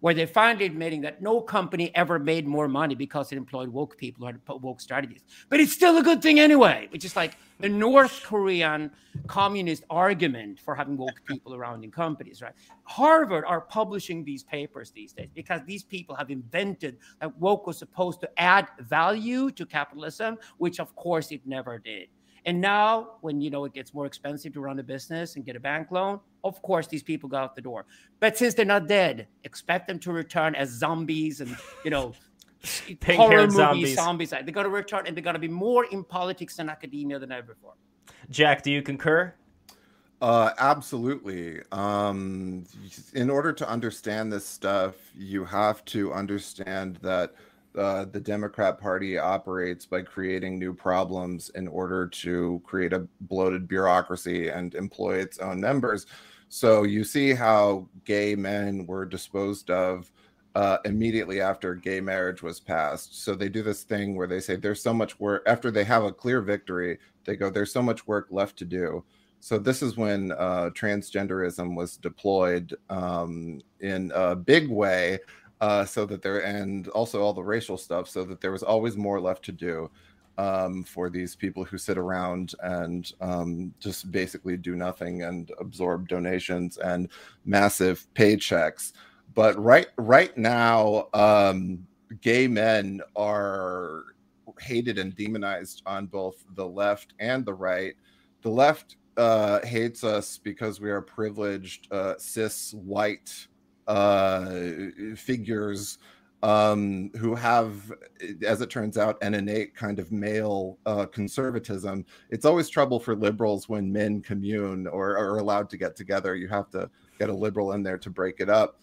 where they're finally admitting that no company ever made more money because it employed woke people or had woke strategies. But it's still a good thing anyway, which is like the North Korean communist argument for having woke people around in companies, right? Harvard are publishing these papers these days because these people have invented that woke was supposed to add value to capitalism, which of course it never did. And now, when you know it gets more expensive to run a business and get a bank loan, of course these people go out the door. But since they're not dead, expect them to return as zombies and you know horror movie zombies. zombies. They're going to return and they're going to be more in politics and academia than ever before. Jack, do you concur? Uh, absolutely. Um, in order to understand this stuff, you have to understand that uh, the Democrat Party operates by creating new problems in order to create a bloated bureaucracy and employ its own members. So you see how gay men were disposed of uh, immediately after gay marriage was passed. So they do this thing where they say there's so much work after they have a clear victory. They go, there's so much work left to do. So this is when uh, transgenderism was deployed um, in a big way uh, so that there and also all the racial stuff, so that there was always more left to do um, for these people who sit around and um, just basically do nothing and absorb donations and massive paychecks. But right right now, um, gay men are hated and demonized on both the left and the right. The left uh, hates us because we are privileged, uh, cis white uh, figures um, who have, as it turns out, an innate kind of male uh, conservatism. It's always trouble for liberals when men commune or are allowed to get together. You have to get a liberal in there to break it up.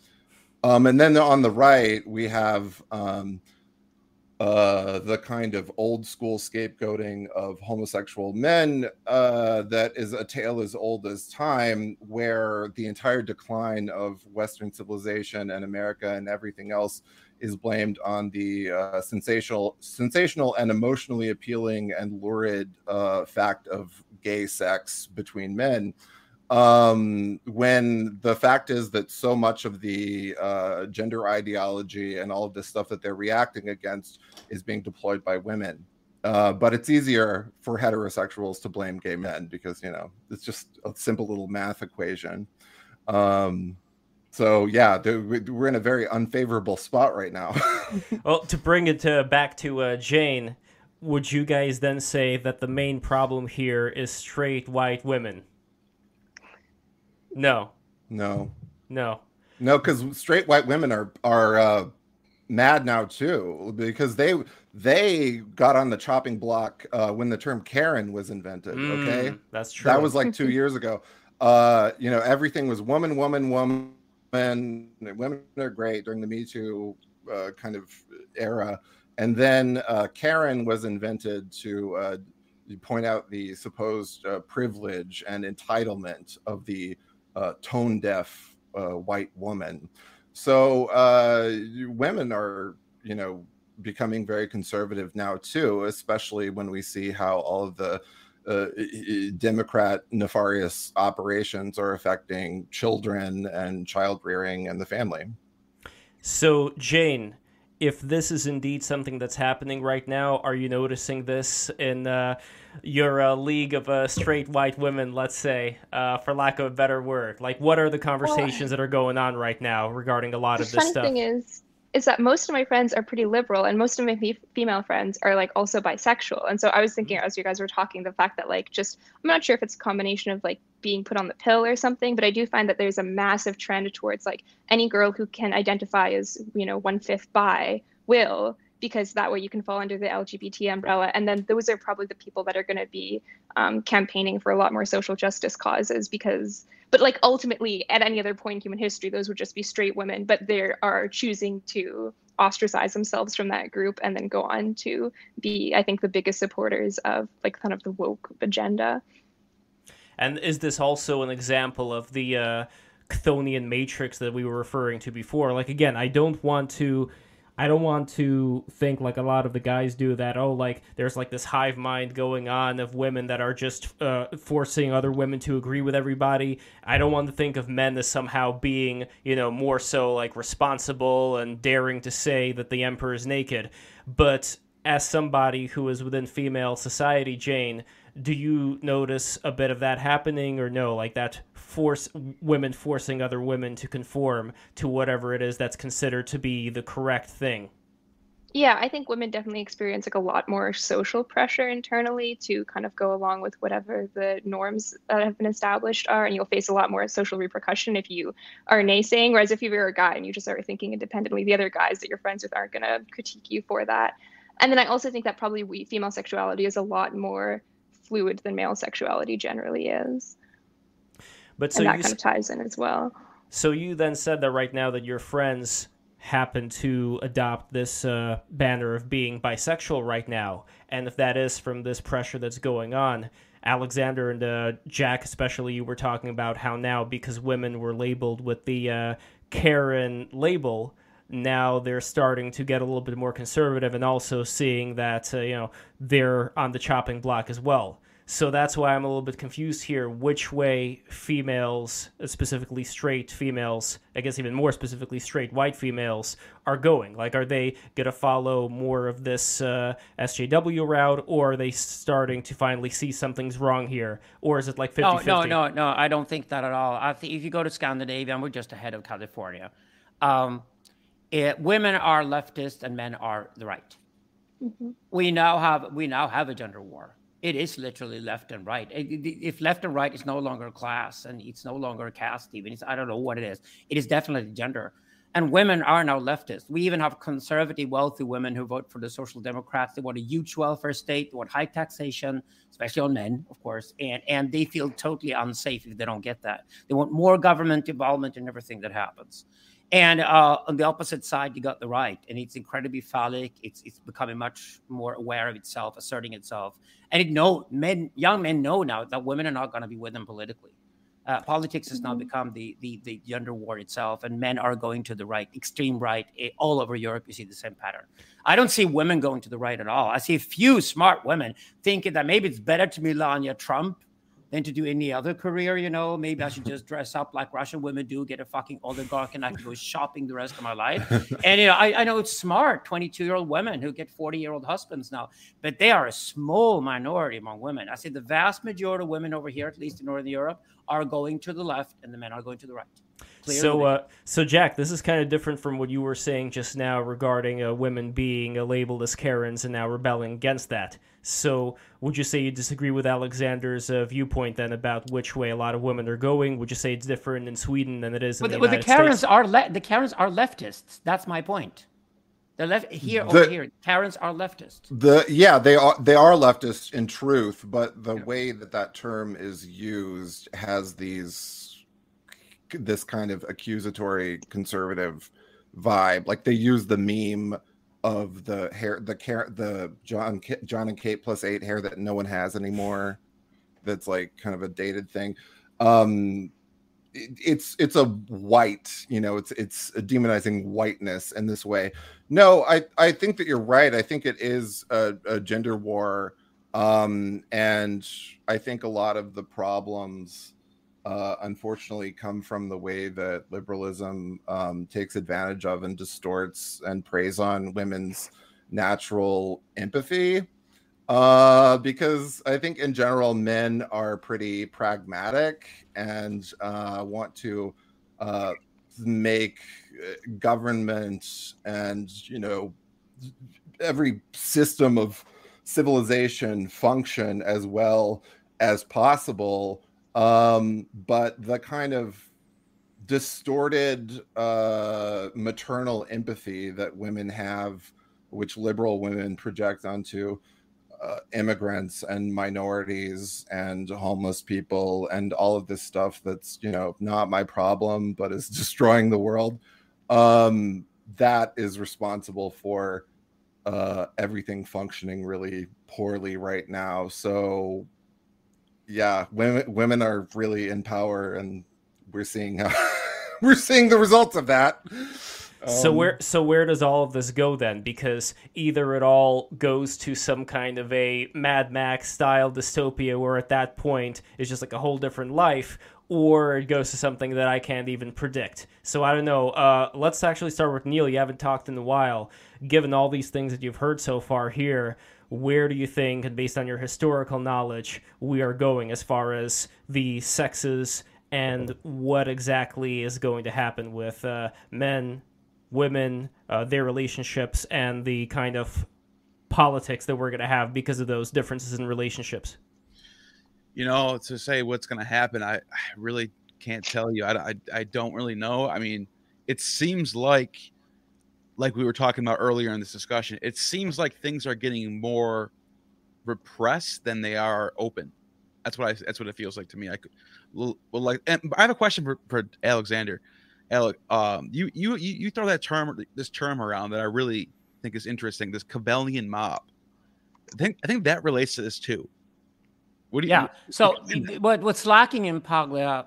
Um, and then on the right, we have um, uh, the kind of old school scapegoating of homosexual men uh, that is a tale as old as time, where the entire decline of Western civilization and America and everything else is blamed on the uh, sensational, sensational and emotionally appealing and lurid uh, fact of gay sex between men um, when the fact is that so much of the uh, gender ideology and all of this stuff that they're reacting against is being deployed by women. Uh, but it's easier for heterosexuals to blame gay men because you know it's just a simple little math equation. Um, so yeah, we're in a very unfavorable spot right now. well, to bring it to, back to uh, Jane, would you guys then say that the main problem here is straight white women? No. No. No. No, because straight white women are are uh, mad now too because they they got on the chopping block uh, when the term Karen was invented. Mm, okay, that's true. That was like two years ago. Uh, you know, everything was woman, woman, woman. Women are great during the Me Too uh, kind of era, and then uh, Karen was invented to uh, point out the supposed uh, privilege and entitlement of the uh, tone deaf uh, white woman. So uh, women are, you know, becoming very conservative now too, especially when we see how all of the uh, Democrat nefarious operations are affecting children and child rearing and the family. So, Jane, if this is indeed something that's happening right now, are you noticing this in uh, your uh, league of uh, straight white women, let's say, uh, for lack of a better word? Like, what are the conversations well, that are going on right now regarding a lot of this stuff? The thing is, is that most of my friends are pretty liberal and most of my female friends are like also bisexual. And so i was thinking mm-hmm. as you guys were talking the fact that like just i'm not sure if it's a combination of like being put on the pill or something but i do find that there's a massive trend towards like any girl who can identify as you know one fifth bi will because that way you can fall under the LGBT umbrella. And then those are probably the people that are going to be um, campaigning for a lot more social justice causes because, but like ultimately at any other point in human history, those would just be straight women, but they are choosing to ostracize themselves from that group and then go on to be, I think, the biggest supporters of like kind of the woke agenda. And is this also an example of the uh, Chthonian matrix that we were referring to before? Like, again, I don't want to I don't want to think like a lot of the guys do that. Oh, like there's like this hive mind going on of women that are just uh, forcing other women to agree with everybody. I don't want to think of men as somehow being, you know, more so like responsible and daring to say that the emperor is naked. But as somebody who is within female society, Jane, do you notice a bit of that happening or no? Like that force women forcing other women to conform to whatever it is that's considered to be the correct thing. Yeah, I think women definitely experience like a lot more social pressure internally to kind of go along with whatever the norms that have been established are, and you'll face a lot more social repercussion if you are naysaying. Whereas if you're a guy and you just are thinking independently, the other guys that you're friends with aren't going to critique you for that. And then I also think that probably we female sexuality is a lot more fluid than male sexuality generally is. But so and that kind of ties in as well. So you then said that right now that your friends happen to adopt this uh, banner of being bisexual right now, and if that is from this pressure that's going on, Alexander and uh, Jack, especially, you were talking about how now because women were labeled with the uh, Karen label, now they're starting to get a little bit more conservative and also seeing that uh, you know they're on the chopping block as well. So that's why I'm a little bit confused here which way females, specifically straight females, I guess even more specifically straight white females, are going. Like, are they going to follow more of this uh, SJW route, or are they starting to finally see something's wrong here? Or is it like 50 no, No, no, no, I don't think that at all. I think if you go to Scandinavia, we're just ahead of California, um, it, women are leftist and men are the right. Mm-hmm. We now have we now have a gender war it is literally left and right. If left and right is no longer class and it's no longer caste, even it's I don't know what it is. It is definitely gender, And women are now leftists. We even have conservative, wealthy women who vote for the Social Democrats. They want a huge welfare state, they want high taxation, especially on men, of course, and, and they feel totally unsafe if they don't get that. They want more government involvement in everything that happens. And uh, on the opposite side, you got the right, and it's incredibly phallic. It's it's becoming much more aware of itself, asserting itself, and it know men, young men know now that women are not going to be with them politically. Uh, politics has now mm-hmm. become the, the the gender war itself, and men are going to the right, extreme right, eh, all over Europe. You see the same pattern. I don't see women going to the right at all. I see a few smart women thinking that maybe it's better to Melania Trump than to do any other career. You know, maybe I should just dress up like Russian women do, get a fucking oligarch, and I can go shopping the rest of my life. And you know, I, I know it's smart 22 year old women who get 40 year old husbands now, but they are a small minority among women. I say the vast majority of women over here, at least in Northern Europe, are going to the left, and the men are going to the right. Clearly. So, uh, so Jack, this is kind of different from what you were saying just now regarding uh, women being uh, labeled as Karens and now rebelling against that. So, would you say you disagree with Alexander's uh, viewpoint then about which way a lot of women are going? Would you say it's different in Sweden than it is in the, the well, United the Karens States? are le- the Karens are leftists. That's my point. The left here the, over here, Karens are leftists. The yeah, they are they are leftists in truth, but the yeah. way that that term is used has these this kind of accusatory conservative vibe. Like they use the meme of the hair, the care, the John, John and Kate plus eight hair that no one has anymore. That's like kind of a dated thing. Um, it, it's it's a white, you know, it's it's a demonizing whiteness in this way. No, I I think that you're right. I think it is a, a gender war, um, and I think a lot of the problems uh, unfortunately come from the way that liberalism um, takes advantage of and distorts and preys on women's natural empathy. Uh, because I think in general, men are pretty pragmatic and uh, want to uh, make uh, government and, you know, every system of civilization function as well as possible um, but the kind of distorted uh, maternal empathy that women have, which liberal women project onto uh, immigrants and minorities and homeless people and all of this stuff that's you know not my problem but is destroying the world um, that is responsible for uh, everything functioning really poorly right now. So yeah, women women are really in power, and we're seeing how we're seeing the results of that. so um, where so where does all of this go then? Because either it all goes to some kind of a Mad Max style dystopia, where at that point it's just like a whole different life, or it goes to something that I can't even predict. So I don't know. Uh, let's actually start with Neil. You haven't talked in a while. Given all these things that you've heard so far here, where do you think, based on your historical knowledge, we are going as far as the sexes and what exactly is going to happen with uh, men, women, uh, their relationships, and the kind of politics that we're going to have because of those differences in relationships? You know, to say what's going to happen, I, I really can't tell you. I, I, I don't really know. I mean, it seems like like we were talking about earlier in this discussion, it seems like things are getting more repressed than they are open. That's what I. That's what it feels like to me. I could, well, like, and I have a question for, for Alexander. Alec, um, you, you you throw that term, this term around that I really think is interesting. This Cybelian mob. I think I think that relates to this too. What do you? Yeah. So what what's lacking in Paglia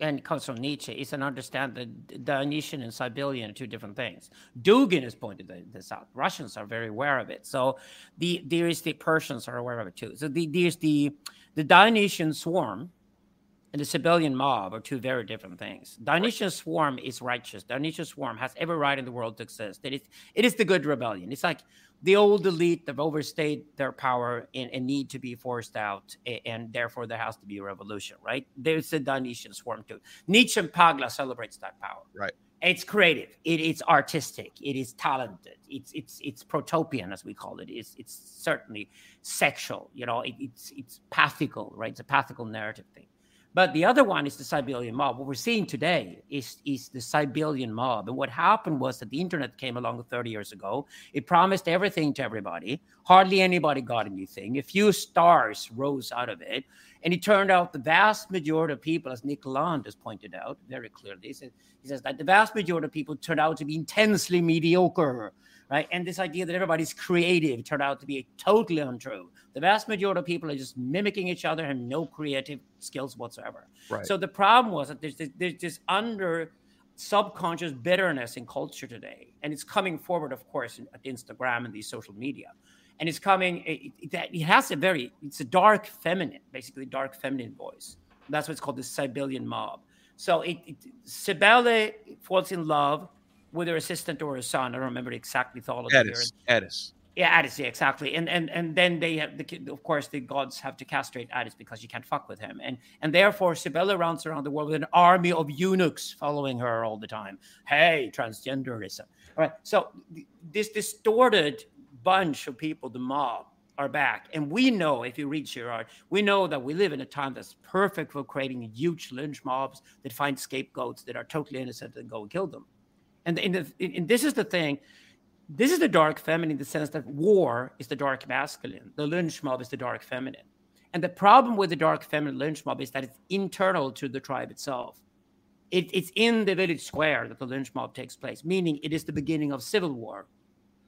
and comes from Nietzsche, is an understand that Dionysian and Cybele are two different things. Dugin has pointed this out. Russians are very aware of it. So the there is the Persians are aware of it too. So the, there's the the Dionysian swarm and the Cybelian mob are two very different things. Dionysian swarm is righteous. Dionysian swarm has every right in the world to exist. It is it is the good rebellion. It's like the old elite have overstayed their power and, and, need to be forced out, and, and, therefore there has to be a revolution, right? There's a Dionysian swarm too. Nietzsche and Paglia celebrates that power. Right. It's creative. It, it's artistic. It is talented. It's it's it's protopian, as we call it. It's it's certainly sexual. You know, it, it's it's pathical, right? It's a pathical narrative thing. But the other one is the Cybelian mob. What we're seeing today is, is the Cybelian mob. And what happened was that the internet came along 30 years ago. It promised everything to everybody. Hardly anybody got anything. A few stars rose out of it. And it turned out the vast majority of people, as Nick Land has pointed out very clearly, he says, he says that the vast majority of people turned out to be intensely mediocre right? And this idea that everybody's creative turned out to be totally untrue. The vast majority of people are just mimicking each other and no creative skills whatsoever. Right. So the problem was that there's this, there's this under subconscious bitterness in culture today, and it's coming forward, of course, at Instagram and these social media. And it's coming. It, it, it has a very. It's a dark feminine, basically dark feminine voice. That's what's called the Cybelian mob. So it, it Cybele falls in love with her assistant or her son. I don't remember the exactly thought of Attis. Attis. Yeah, Attis, yeah, exactly. And and and then they have the of course the gods have to castrate Attis because you can't fuck with him. And and therefore Sibella runs around the world with an army of eunuchs following her all the time. Hey, transgenderism. All right. So this distorted bunch of people, the mob, are back. And we know, if you read Girard, we know that we live in a time that's perfect for creating huge lynch mobs that find scapegoats that are totally innocent and go and kill them. And, and, and this is the thing. This is the dark feminine in the sense that war is the dark masculine. The lynch mob is the dark feminine. And the problem with the dark feminine lynch mob is that it's internal to the tribe itself. It, it's in the village square that the lynch mob takes place, meaning it is the beginning of civil war.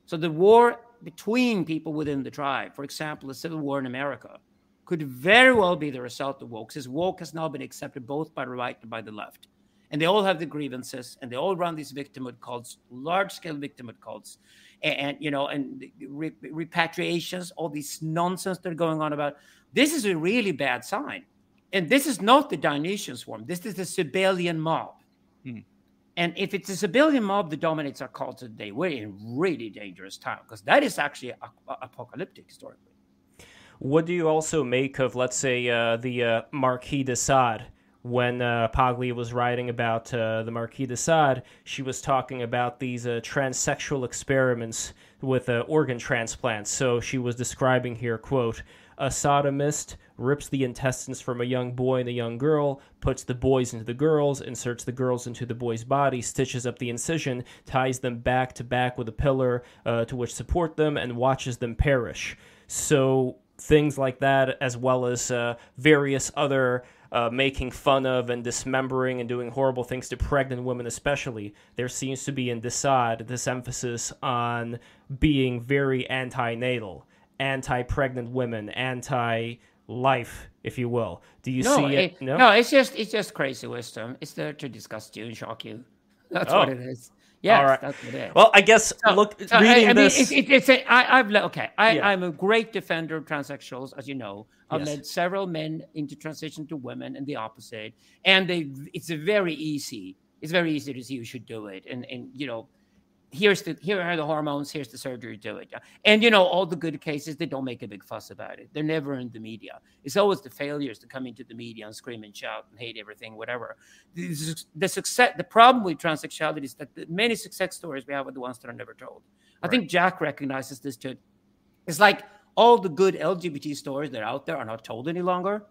So the war between people within the tribe, for example, the civil war in America, could very well be the result of woke, since woke has now been accepted both by the right and by the left and they all have the grievances and they all run these victimhood cults large scale victimhood cults and, and you know and re- repatriations all this nonsense that are going on about. This is a really bad sign. And this is not the dionysian swarm. This is the cybelian mob. Hmm. and if it's a cybelian mob that dominates our culture today. We're in really dangerous time because that is actually a- a- apocalyptic historically what do you also make of let's say uh, the uh, marquis de sade when uh, Paglia was writing about uh, the Marquis de Sade, she was talking about these uh, transsexual experiments with uh, organ transplants. So she was describing here, quote, a sodomist rips the intestines from a young boy and a young girl, puts the boys into the girls, inserts the girls into the boy's body, stitches up the incision, ties them back to back with a pillar uh, to which support them, and watches them perish. So things like that, as well as uh, various other uh, making fun of and dismembering and doing horrible things to pregnant women, especially, there seems to be in de Sade this emphasis on being very anti-natal, anti-pregnant women, anti-life, if you will. Do you no, see it? it? No, no, it's just it's just crazy wisdom. It's there to disgust you and shock you. That's oh. what it is. Yeah, All right. that's what it is. Well, I guess so, look so reading I, I this. Mean, it, it, it's a, I, I've okay. I, yeah. I'm a great defender of transsexuals, as you know. I've yes. led several men into transition to women and the opposite, and they. It's a very easy. It's very easy to see you should do it, and and you know, here's the here are the hormones here's the surgery to do it. And you know all the good cases they don't make a big fuss about it. They're never in the media. It's always the failures to come into the media and scream and shout and hate everything whatever. The, the success the problem with transsexuality is that the many success stories we have are the ones that are never told. I think jack recognizes this too. It's like all the good lgbt stories that are out there are not told any longer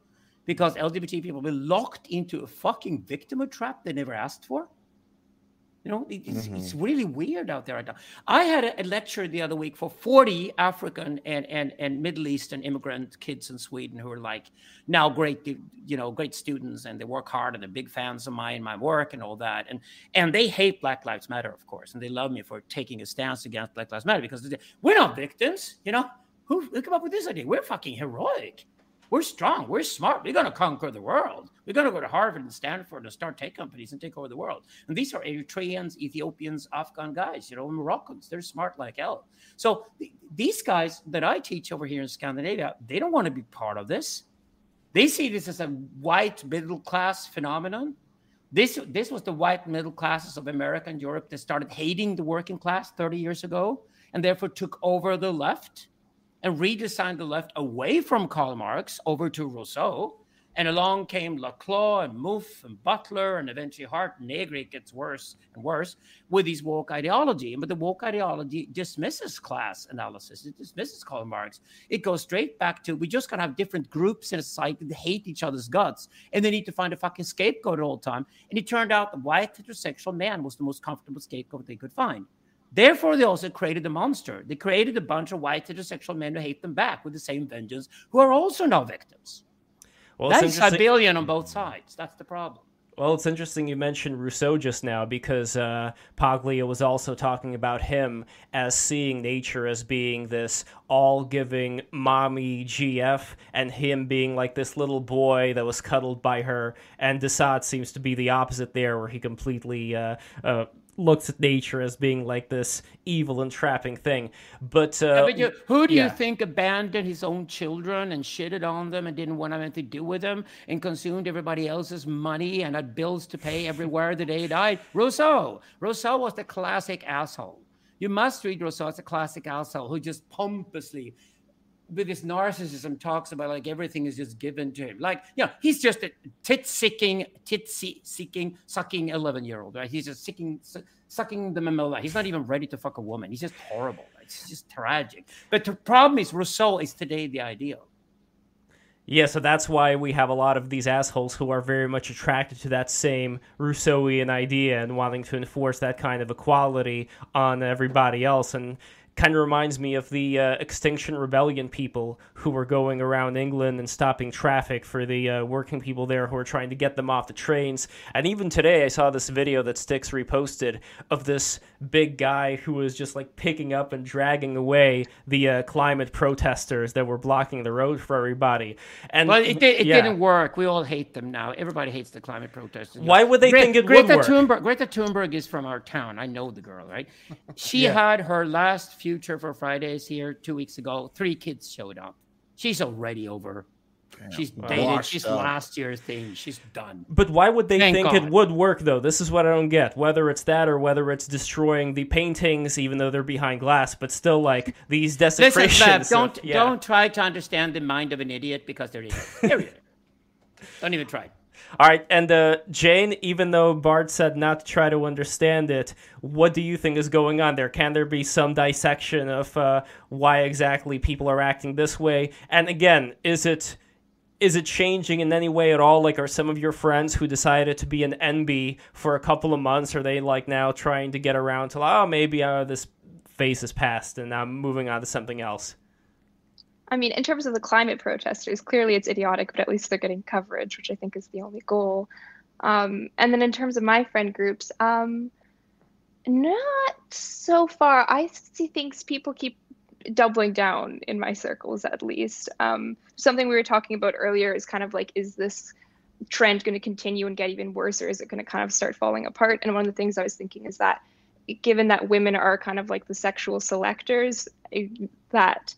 because lgbt people have been locked into a fucking victim trap they never asked for you know, it's, mm-hmm. it's really weird out there right now. I had a, a, lecture the other week for 40 African and, and, and Middle Eastern immigrant kids in Sweden who are like now great, you know, great students and they work hard and they're big fans of my my work and all that. And and they hate Black Lives Matter, of course, and they love me for taking a stance against Black Lives Matter because we're not victims, you know. Who, who come up with this idea? We're fucking heroic. We're strong. We're smart. We're going to conquer the world. We're going to go to Harvard and Stanford and start tech companies and take over the world. And these are Eritreans, Ethiopians, Afghan guys, you know, Moroccans. They're smart like hell. So th- these guys that I teach over here in Scandinavia, they don't want to be part of this. They see this as a white middle class phenomenon. This, this was the white middle classes of America and Europe that started hating the working class 30 years ago and therefore took over the left and redesigned the left away from Karl Marx over to Rousseau. And along came Laclau and Mouffe and Butler and eventually Hardt and Negri. Gets worse and worse with these woke ideology. But the woke ideology dismisses class analysis. It dismisses Karl Marx. It goes straight back to we just gotta have different groups in a society that hate each other's guts, and they need to find a fucking scapegoat all the time. And it turned out the white heterosexual man was the most comfortable scapegoat they could find. Therefore, they also created a monster. They created a bunch of white heterosexual men who hate them back with the same vengeance, who are also now victims. Well, That's Cybelian on both sides. That's the problem. Well, it's interesting you mentioned Rousseau just now because uh, Paglia was also talking about him as seeing nature as being this all giving mommy GF and him being like this little boy that was cuddled by her. And de Sade seems to be the opposite there, where he completely uh, uh, looks at nature as being like this evil and trapping thing. But, uh, yeah, but you, who do yeah. you think abandoned his own children and shitted on them and didn't want anything to do with them and consumed everybody else's money and had bills to pay everywhere the day he died? Rousseau. Rousseau was the classic asshole. You must read Rousseau as a classic asshole who just pompously with his narcissism talks about like everything is just given to him. Like, you know, he's just a tit seeking, tit seeking, sucking 11 year old, right? He's just seeking, su- sucking the mamilla. He's not even ready to fuck a woman. He's just horrible. It's just tragic. But the problem is Rousseau is today the ideal. Yeah, so that's why we have a lot of these assholes who are very much attracted to that same Rousseauian idea and wanting to enforce that kind of equality on everybody else. And kind of reminds me of the uh, Extinction Rebellion people who were going around England and stopping traffic for the uh, working people there who were trying to get them off the trains. And even today, I saw this video that Styx reposted of this big guy who was just like picking up and dragging away the uh, climate protesters that were blocking the road for everybody. And well, it, it yeah. didn't work. We all hate them now. Everybody hates the climate protesters. Why would they Gre- think it Greta would work? Thunberg, Greta Thunberg is from our town. I know the girl, right? She yeah. had her last Future for Fridays here two weeks ago. Three kids showed up. She's already over. Damn. She's dated. She's up. last year's thing. She's done. But why would they Thank think God. it would work though? This is what I don't get. Whether it's that or whether it's destroying the paintings, even though they're behind glass, but still like these desecrations. Listen, don't of, yeah. don't try to understand the mind of an idiot because they're idiot. Period. don't even try. All right, and uh, Jane, even though Bard said not to try to understand it, what do you think is going on there? Can there be some dissection of uh, why exactly people are acting this way? And again, is it is it changing in any way at all? Like, are some of your friends who decided to be an NB for a couple of months, are they like now trying to get around to, oh, maybe uh, this phase is past and I'm moving on to something else? I mean, in terms of the climate protesters, clearly it's idiotic, but at least they're getting coverage, which I think is the only goal. Um, and then in terms of my friend groups, um, not so far. I see things people keep doubling down in my circles, at least. Um, something we were talking about earlier is kind of like, is this trend going to continue and get even worse, or is it going to kind of start falling apart? And one of the things I was thinking is that given that women are kind of like the sexual selectors, eh, that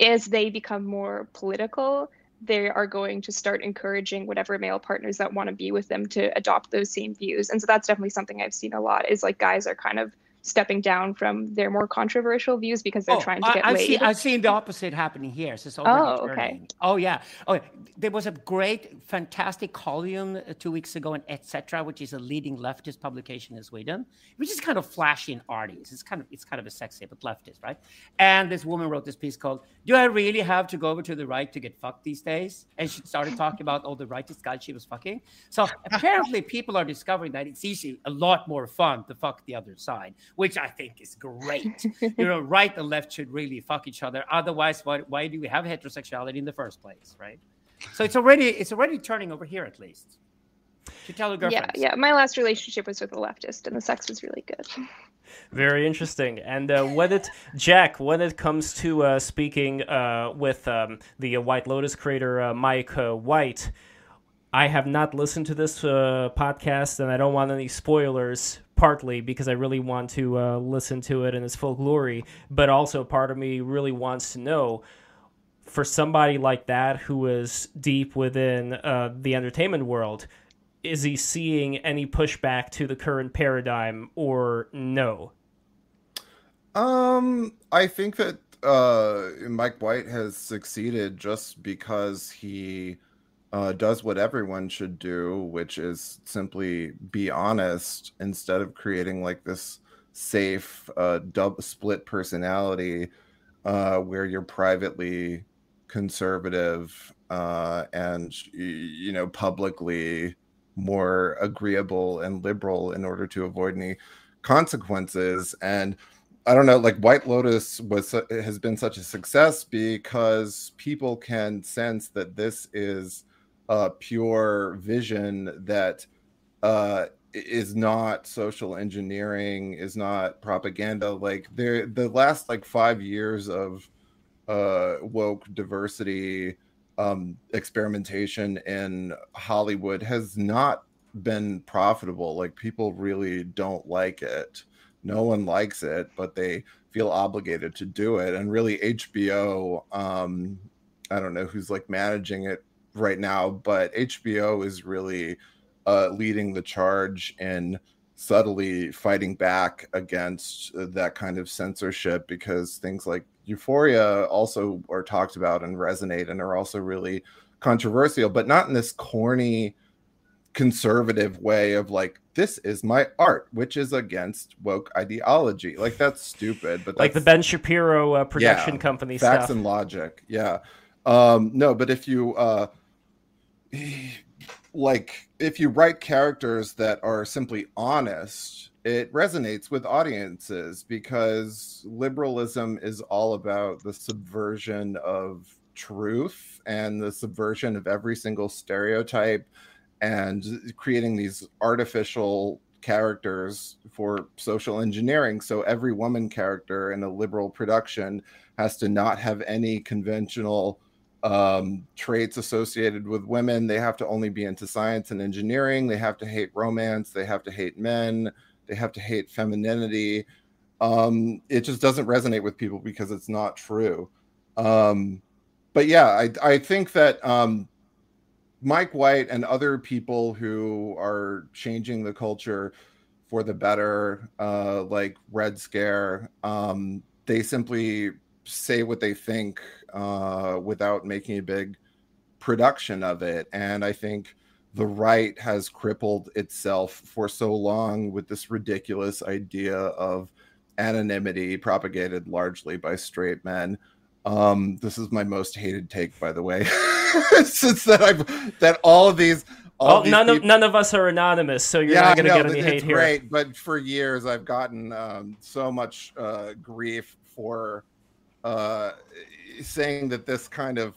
as they become more political, they are going to start encouraging whatever male partners that want to be with them to adopt those same views. And so that's definitely something I've seen a lot is like guys are kind of stepping down from their more controversial views because they're oh, trying to get I, I've laid. Seen, I've seen the opposite happening here. So oh, okay. Oh, yeah. Oh, there was a great, fantastic column two weeks ago in Etc., which is a leading leftist publication in Sweden, which is kind of flashy and arty. It's kind of it's kind of a sexy but leftist, right? And this woman wrote this piece called "Do I really have to go over to the right to get fucked these days?" And she started talking about all the rightist guys she was fucking. So apparently, people are discovering that it's easy, a lot more fun to fuck the other side which I think is great. you know, right and left should really fuck each other. Otherwise, why, why do we have heterosexuality in the first place, right? So it's already it's already turning over here at least. To tell a girlfriend. Yeah, yeah. My last relationship was with a leftist, and the sex was really good. Very interesting. And uh, when it, Jack, when it comes to uh, speaking uh, with um, the White Lotus creator uh, Mike uh, White, I have not listened to this uh, podcast, and I don't want any spoilers partly because I really want to uh, listen to it in its full glory, but also part of me really wants to know for somebody like that who is deep within uh, the entertainment world, is he seeing any pushback to the current paradigm or no? Um, I think that uh, Mike White has succeeded just because he uh, does what everyone should do, which is simply be honest instead of creating like this safe uh, split personality uh, where you're privately conservative uh, and you know publicly more agreeable and liberal in order to avoid any consequences. And I don't know, like White Lotus was has been such a success because people can sense that this is a pure vision that uh, is not social engineering, is not propaganda. Like there, the last like five years of uh, woke diversity um, experimentation in Hollywood has not been profitable. Like people really don't like it no one likes it, but they feel obligated to do it. And really, HBO, um, I don't know who's like managing it right now, but HBO is really uh, leading the charge in subtly fighting back against that kind of censorship because things like Euphoria also are talked about and resonate and are also really controversial, but not in this corny conservative way of like this is my art which is against woke ideology. Like that's stupid but that's, like the ben shapiro uh, production yeah, company facts stuff. and logic. Yeah. Um no but if you uh like if you write characters that are simply honest it resonates with audiences because liberalism is all about the subversion of truth and the subversion of every single stereotype and creating these artificial characters for social engineering. So every woman character in a liberal production has to not have any conventional um, traits associated with women. They have to only be into science and engineering. They have to hate romance. They have to hate men. They have to hate femininity. Um, it just doesn't resonate with people because it's not true. Um, but yeah, I, I think that um, Mike White and other people who are changing the culture for the better, uh, like Red Scare, um, they simply say what they think uh, without making a big production of it. And I think the right has crippled itself for so long with this ridiculous idea of anonymity propagated largely by straight men. Um, this is my most hated take, by the way. since that I've that all of these. All well, these none people, of none of us are anonymous, so you're yeah, not going to get any hate here. great, but for years I've gotten um, so much uh, grief for uh, saying that this kind of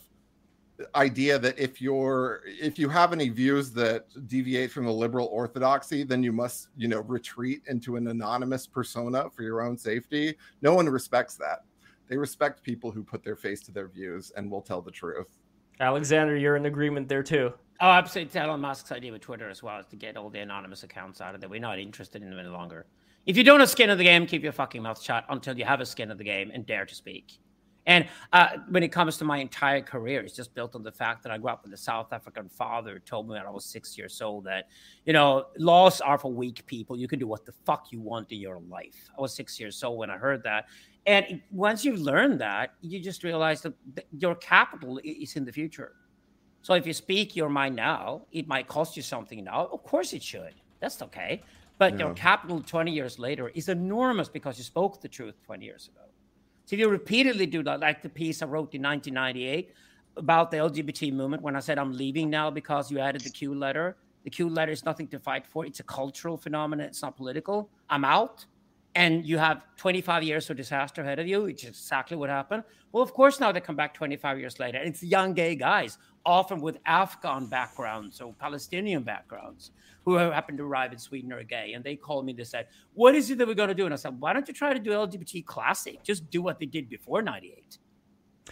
idea that if you're if you have any views that deviate from the liberal orthodoxy then you must you know retreat into an anonymous persona for your own safety no one respects that they respect people who put their face to their views and will tell the truth Alexander, you're in agreement there too. Oh, absolutely. It's Elon Musk's idea with Twitter as well is to get all the anonymous accounts out of there. We're not interested in them any longer. If you don't have skin in the game, keep your fucking mouth shut until you have a skin in the game and dare to speak. And uh, when it comes to my entire career, it's just built on the fact that I grew up with a South African father who told me when I was six years old that, you know, laws are for weak people. You can do what the fuck you want in your life. I was six years old when I heard that. And once you learn that, you just realize that your capital is in the future. So if you speak your mind now, it might cost you something now. Of course it should. That's okay. But yeah. your capital 20 years later is enormous because you spoke the truth 20 years ago. So if you repeatedly do that, like the piece I wrote in 1998 about the LGBT movement, when I said I'm leaving now because you added the Q letter, the Q letter is nothing to fight for. It's a cultural phenomenon. It's not political. I'm out and you have 25 years of disaster ahead of you, which is exactly what happened. Well, of course, now they come back 25 years later. It's young gay guys, often with Afghan backgrounds or Palestinian backgrounds, who happen to arrive in Sweden are gay. And they called me, they said, What is it that we're going to do? And I said, Why don't you try to do LGBT classic? Just do what they did before 98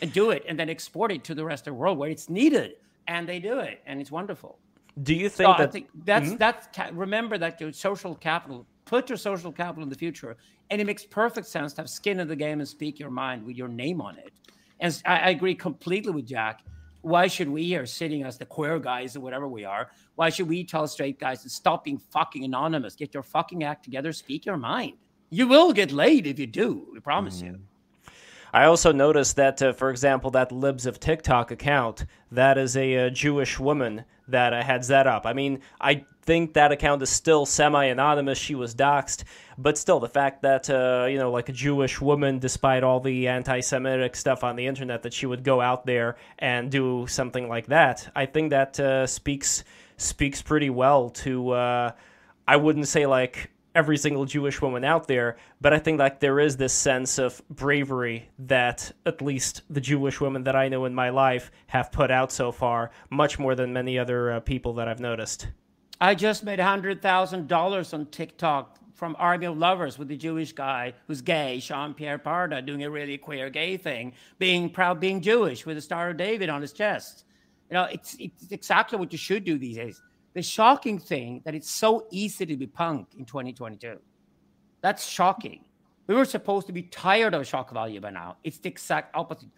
and do it and then export it to the rest of the world where it's needed. And they do it. And it's wonderful. Do you think so that? I think that's, mm-hmm. that's, remember that your social capital put your social capital in the future. And it makes perfect sense to have skin in the game and speak your mind with your name on it. And I, I agree completely with Jack. Why should we here sitting as the queer guys or whatever we are? Why should we tell straight guys to stop being fucking anonymous? Get your fucking act together, speak your mind. You will get laid if you do. We promise mm-hmm. you. I also noticed that, uh, for example, that Libs of TikTok account, that is a, uh, Jewish woman that uh, heads that up. I mean, I think that account is still semi-anonymous. She was doxxed, but still, the fact that uh, you know, like a Jewish woman, despite all the anti-Semitic stuff on the internet, that she would go out there and do something like that, I think that uh, speaks speaks pretty well to. Uh, I wouldn't say like every single Jewish woman out there, but I think like there is this sense of bravery that at least the Jewish women that I know in my life have put out so far, much more than many other uh, people that I've noticed. I just made hundred thousand dollars on TikTok from Army of Lovers with the Jewish guy who's gay, Jean Pierre Barda, doing a really queer gay thing, being proud being Jewish with the Star of David on his chest. You know, it's it's exactly what you should do these days the shocking thing that it's so easy to be punk in 2022. That's shocking. We were supposed to be tired of shock value by now. It's the exact opposite.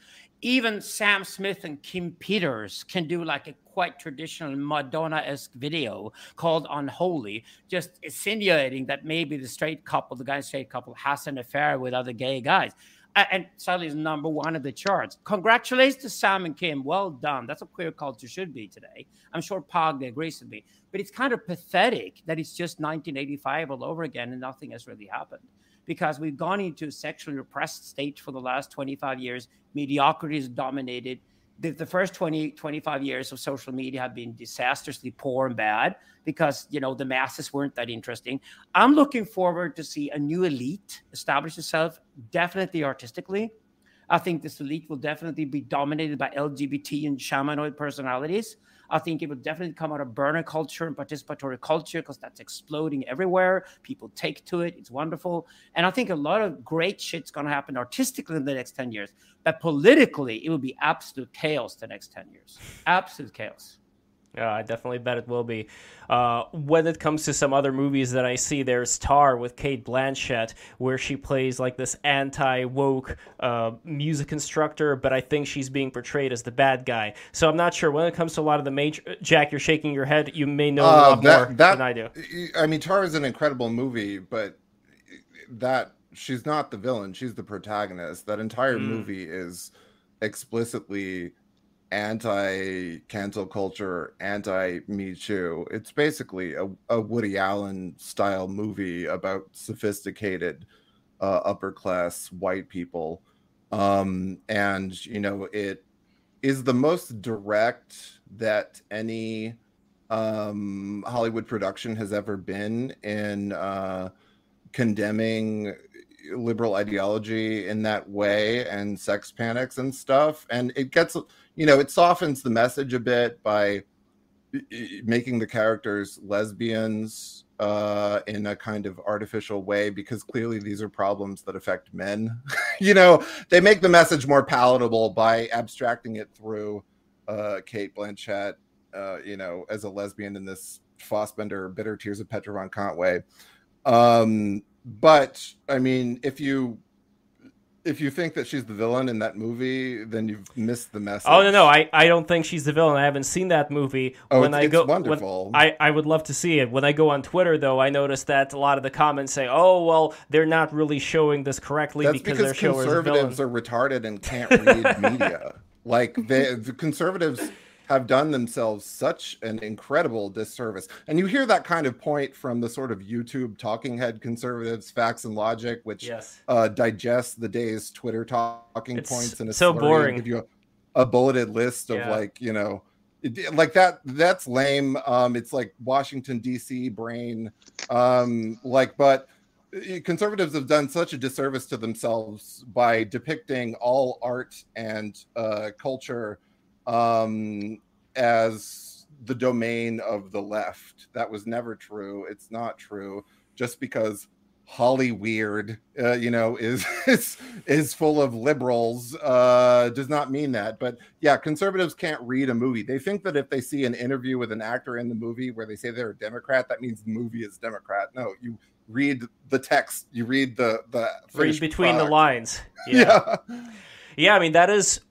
Even Sam Smith and Kim Petras can do like a quite traditional Madonna esque video called Unholy, just insinuating that maybe the straight couple, the guy straight couple, has an affair with other gay guys and suddenly is number one of the charts. Congratulations to Sam and Kim. Well done. That's what queer culture should be today. I'm sure Pog agrees with me. But it's kind of pathetic that it's just 1985 all over again and nothing has really happened because we've gone into a sexually repressed state for the last 25 years. Mediocrity has dominated. The, the first 20 25 years of social media have been disastrously poor and bad because you know the masses weren't that interesting. I'm looking forward to see a new elite establish itself definitely artistically. I think this elite will definitely be dominated by lgbt and shamanoid personalities I think it will definitely come out of burner culture and participatory culture because that's exploding everywhere. People take to it. It's wonderful. And I think a lot of great shit's going to happen artistically in the next 10 years. But politically, it will be absolute chaos the next 10 years. Absolute chaos. Yeah, I definitely bet it will be. Uh, when it comes to some other movies that I see, there's Tar with Cate Blanchett, where she plays like this anti woke uh, music instructor, but I think she's being portrayed as the bad guy. So I'm not sure. When it comes to a lot of the major. Jack, you're shaking your head. You may know uh, a lot that, more that, than I do. I mean, Tar is an incredible movie, but that she's not the villain, she's the protagonist. That entire mm. movie is explicitly anti cancel culture, anti Me Too. It's basically a, a, Woody Allen style movie about sophisticated uh, upper class white people. Um, and, you know, it is the most direct that any um, Hollywood production has ever been in uh, condemning liberal ideology in that way and sex panics and stuff. And it gets you know, it softens the message a bit by making the characters lesbians uh, in a kind of artificial way because clearly these are problems that affect men. you know, they make the message more palatable by abstracting it through uh, Cate Blanchett, uh, you know, as a lesbian in this Fassbinder Bitter Tears of Petra von Kant way. Um, but I mean, if you if you think that she's the villain in that movie, then you've missed the message. Oh no, no, I, I don't think she's the villain. I haven't seen that movie. Oh, when it's, I go, it's wonderful. I, I would love to see it. When I go on Twitter, though, I notice that a lot of the comments say, "Oh, well, they're not really showing this correctly That's because, because they're conservatives are retarded and can't read media. Like they, the conservatives have done themselves such an incredible disservice. And you hear that kind of point from the sort of YouTube talking head conservatives, facts and logic, which yes. uh, digest the day's Twitter talking it's points and it's so boring. Give you a, a bulleted list of yeah. like you know. like that that's lame um it's like washington dc brain um like but uh, conservatives have done such a disservice to themselves by depicting all art and uh, culture um, as the domain of the left. That was never true. It's not true. Just because Holly Weird, uh, you know, is is is full of liberals uh, does not mean that. But yeah, conservatives can't read a movie. They think that if they see an interview with an actor in the movie where they say they're a Democrat, that means the movie is Democrat. No, you read the text. You read the the read between product. the lines. Yeah. yeah. yeah, I mean that is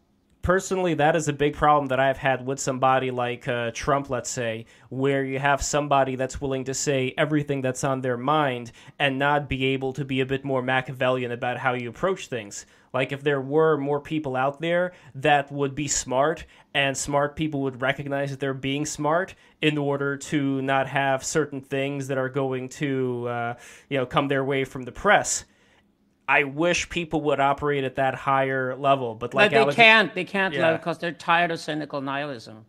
personally, that is a big problem that I've had with somebody like uh, Trump, let's say, where you have somebody that's willing to say everything that's on their mind and not be able to be a bit more Machiavellian about how you approach things. Like if there were more people out there that would be smart and smart people would recognize that they're being smart in order to not have certain things that are going to uh, you know come their way from the press I wish people would operate at that higher level, but like but they Alex, can't. They can't Yeah. because they're tired of cynical nihilism.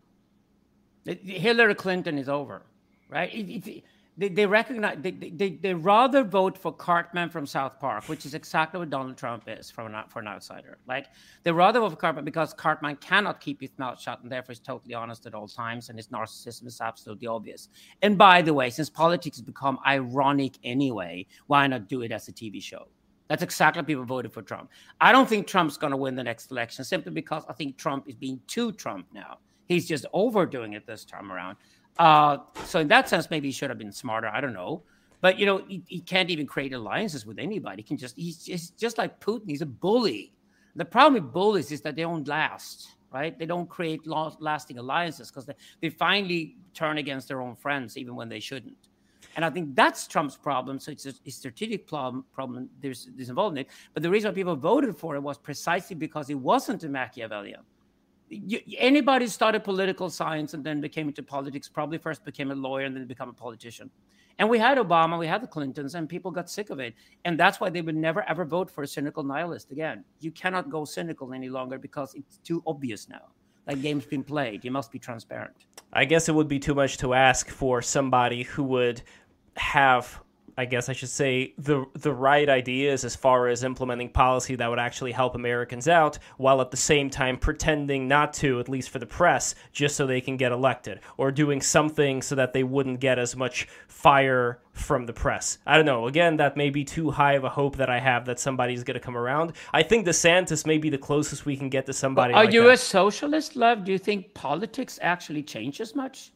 Hillary Clinton is over, right? It- it- they, they recognize they, they, they, rather vote for Cartman from South Park, which is exactly what Donald Trump is from an, for an outsider. Like they rather vote for Cartman because Cartman cannot keep his mouth shut and therefore is totally honest at all times, and his narcissism is absolutely obvious. And by the way, since politics has become ironic anyway, why not do it as a TV show? That's exactly people voted for Trump. I don't think Trump's going to win the next election simply because I think Trump is being too Trump now. He's just overdoing it this time around. Uh, so in that sense, maybe he should have been smarter. I don't know. But you know, he, he can't even create alliances with anybody. He can just he's just just like Putin. He's a bully. The problem with bullies is that they don't last, right? They don't create lo- lasting alliances because they, they finally turn against their own friends even when they shouldn't. And I think that's Trump's problem. So it's a, a strategic problem. Problem there's, there's involved in it. But the reason why people voted for it was precisely because it wasn't a Machiavellian. You, anybody started political science and then became into politics probably first became a lawyer and then become a politician. And we had Obama, we had the Clintons, and people got sick of it. And that's why they would never ever vote for a cynical nihilist again. You cannot go cynical any longer because it's too obvious now. That game's been played. You must be transparent. I guess it would be too much to ask for somebody who would have I guess I should say the the right ideas as far as implementing policy that would actually help Americans out while at the same time pretending not to at least for the press just so they can get elected or doing something so that they wouldn't get as much fire from the press. I don't know. Again, that may be too high of a hope that I have that somebody's going to come around. I think DeSantis may be the closest we can get to somebody Are like you that. a socialist, Lev? Do you think politics actually changes much?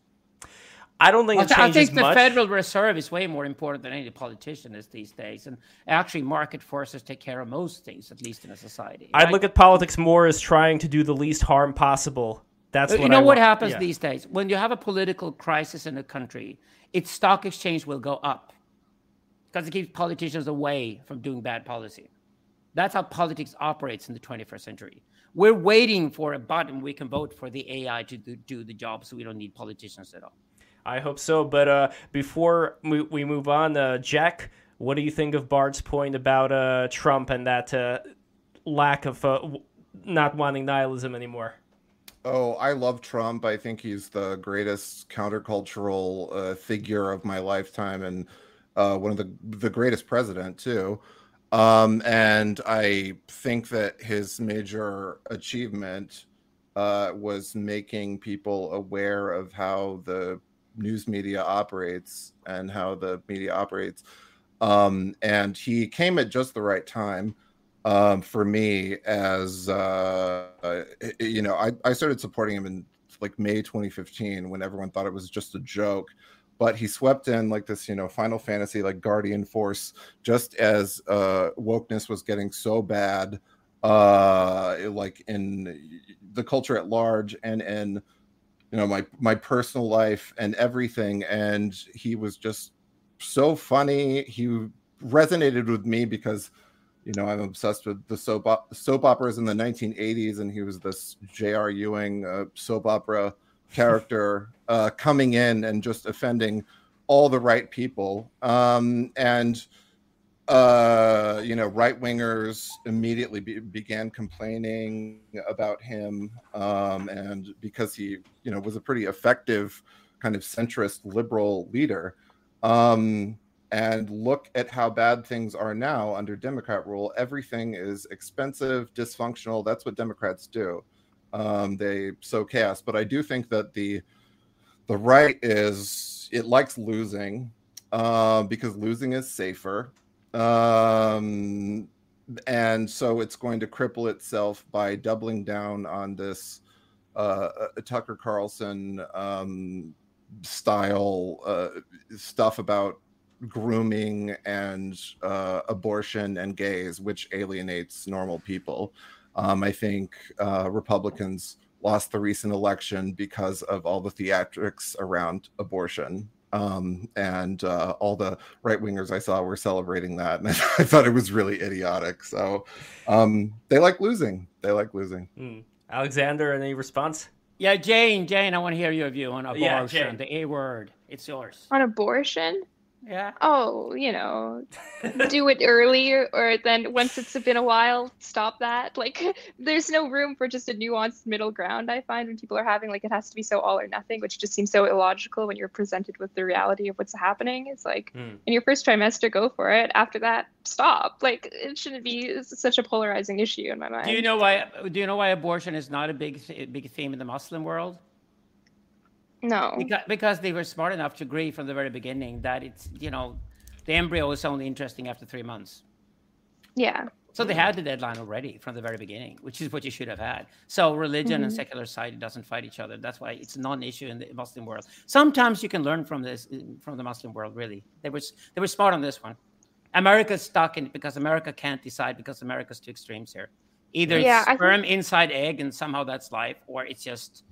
I don't think I it th- I think the much. Federal Reserve is way more important than any politician is these days, and actually, market forces take care of most things, at least in a society. I'd right? look at politics more as trying to do the least harm possible. That's Uh, what you know I what want- happens yeah. these days when you have a political crisis in a country its stock exchange will go up because it keeps politicians away from doing bad policy that's how politics operates in the 21st century we're waiting for a button we can vote for the ai to do, do the job so we don't need politicians at all I hope so. But uh, before we, we move on, uh, Jack, what do you think of Bard's point about uh, Trump and that uh, lack of uh, not wanting nihilism anymore? Oh, I love Trump. I think he's the greatest countercultural uh, figure of my lifetime, and one of the the greatest president too. Um, and I think that his major achievement uh, was making people aware of how the news media operates and how the media operates. Um, and he came at just the right time um, for me as uh, you know I, I started supporting him in like may 2015 when everyone thought it was just a joke but he swept in like this you know final fantasy like guardian force just as uh wokeness was getting so bad uh like in the culture at large and in you know my my personal life and everything and he was just so funny. He resonated with me because you know i'm obsessed with the soap op- soap operas in the 1980s and he was this j.r ewing uh, soap opera character uh, coming in and just offending all the right people. Um, and uh, you know right wingers immediately be- began complaining about him um, and because he you know was a pretty effective kind of centrist liberal leader um, and look at how bad things are now under democrat rule everything is expensive dysfunctional that's what democrats do. Um, they sow chaos but i do think that the the right is it likes losing uh, because losing is safer um, and so it's going to cripple itself by doubling down on this uh, tucker carlson um, style uh, stuff about grooming and uh, abortion and gays which alienates normal people Um, I think uh, Republicans lost the recent election because of all the theatrics around abortion. Um, and uh, all the right wingers I saw were celebrating that, and I, thought it was really idiotic. So um, they like losing. They like losing. Mm. Alexander, any response? Yeah, Jane, Jane, I want to hear your view on abortion, yeah, the A word. It's yours. On abortion? Yeah. Oh, you know, do it early or then once it's been a while, stop that. Like there's no room for just a nuanced middle ground, I find when people are having like it has to be so all or nothing, which just seems so illogical when you're presented with the reality of what's happening. It's like mm. in your first trimester, go for it. After that, stop. Like it shouldn't be such a polarizing issue in my mind. Do you know why do you know why abortion is not a big big theme in the Muslim world? No. Because, because they were smart enough to agree from the very beginning that it's, you know, the embryo is only interesting after three months. Yeah. So they had the deadline already from the very beginning, which is what you should have had. So religion mm-hmm. and secular side doesn't fight each other. That's why it's non-issue in the Muslim world. Sometimes you can learn from this from the Muslim world. Really, they were they were smart on this one. America's stuck in it because America can't decide because America's two extremes here. Either yeah, sperm think... inside egg and somehow that's life, or it's just